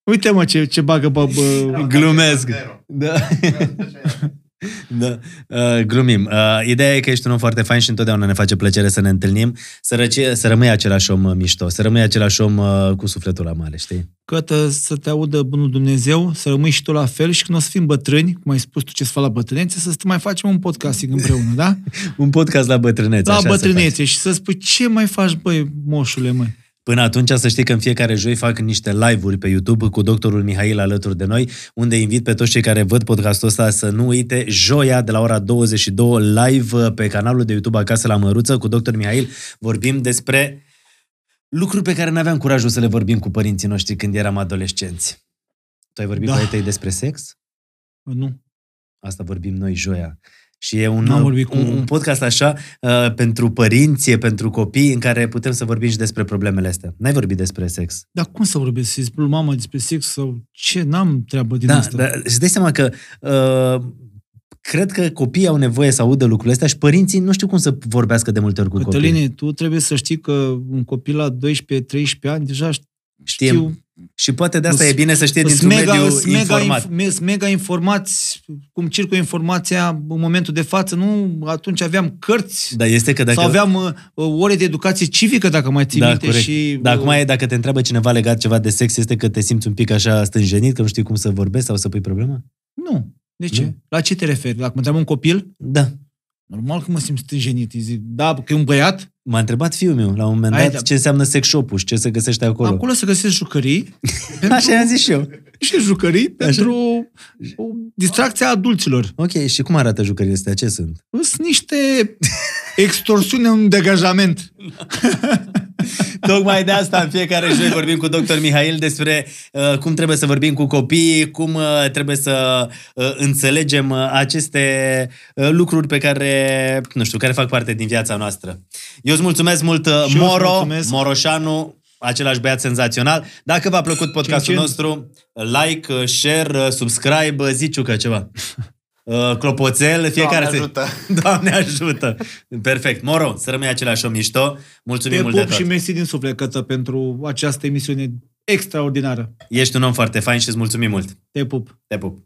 Uite, mă, ce, ce bagă, bă, bă, Glumesc. Da. Da. Uh, glumim. Uh, ideea e că ești un om foarte fain și întotdeauna ne face plăcere să ne întâlnim, să, răcie, să rămâi același om uh, mișto, să rămâi același om uh, cu sufletul la mare, știi? Cătă, să te audă bunul Dumnezeu, să rămâi și tu la fel și când o să fim bătrâni, cum ai spus tu ce să faci la bătrânețe, să mai facem un podcasting împreună, da? *laughs* Un podcast la bătrânețe. la așa se face. bătrânețe și să spui ce mai faci, băi, moșule, măi. Până atunci să știi că în fiecare joi fac niște live-uri pe YouTube cu doctorul Mihail alături de noi, unde invit pe toți cei care văd podcastul ăsta să nu uite joia de la ora 22 live pe canalul de YouTube Acasă la Măruță cu doctor Mihail. Vorbim despre lucruri pe care nu aveam curajul să le vorbim cu părinții noștri când eram adolescenți. Tu ai vorbit Da. cu ai tăi despre sex? Nu. Asta vorbim noi joia. Și e un, N-am vorbit cu- un, un podcast așa uh, pentru părinți, e pentru copii, în care putem să vorbim și despre problemele astea. N-ai vorbit despre sex. Dar cum să vorbesc? Să-i spun mama despre sex sau ce? N-am treabă din Da, asta. dar îți dai seama că uh, cred că copiii au nevoie să audă lucrurile astea și părinții nu știu cum să vorbească de multe ori cu copiii. Cătăline, tu trebuie să știi că un copil la 12-13 ani deja Știm. știu Și poate de asta Îs- e bine să știe Îs dintr-un mega, mediu îs mega, informat. inf- îs mega informați cum circulă informația în momentul de față. Nu, atunci aveam cărți Dar este că dacă... sau aveam uh, ore de educație civică, dacă mai ții da, minte. corect. Și, Dar acum uh, e, dacă te întreabă cineva legat ceva de sex, este că te simți un pic așa stânjenit, că nu știi cum să vorbești sau să pui problema? Nu. De ce? Nu? La ce te referi? Dacă mă întreabă un copil, Da. Normal că mă simt stânjenit. Îi zic, da, că e un băiat, M-a întrebat fiul meu la un moment Hai, dat da. ce înseamnă sex shop-ul și ce se găsește acolo. acolo să găsesc jucării. *laughs* pentru, Așa i-am zis și eu. și jucării pentru o distracție a adulților. Ok, și cum arată jucările astea? Ce sunt? Sunt niște extorsiune în degajament. *laughs* *laughs* Tocmai de asta în fiecare joi vorbim cu dr. Mihail despre uh, cum trebuie să vorbim cu copiii, cum uh, trebuie să uh, înțelegem uh, aceste uh, lucruri pe care, nu știu, care fac parte din viața noastră. Eu îți mulțumesc mult, uh, Și eu îți Moro, mulțumesc. Moroșanu, același băiat senzațional. Dacă v-a plăcut podcastul Cin-cin. nostru, like, uh, share, uh, subscribe, uh, zi Ciucă ceva. *laughs* Uh, clopoțel, fiecare Doamne se- ajută. *laughs* Doamne ajută! Perfect. Moro, să rămâi același om mișto. Mulțumim Te mult de pup tot. și mersi din suflet, Cătă, pentru această emisiune extraordinară. Ești un om foarte fain și îți mulțumim mult. Te pup. Te pup.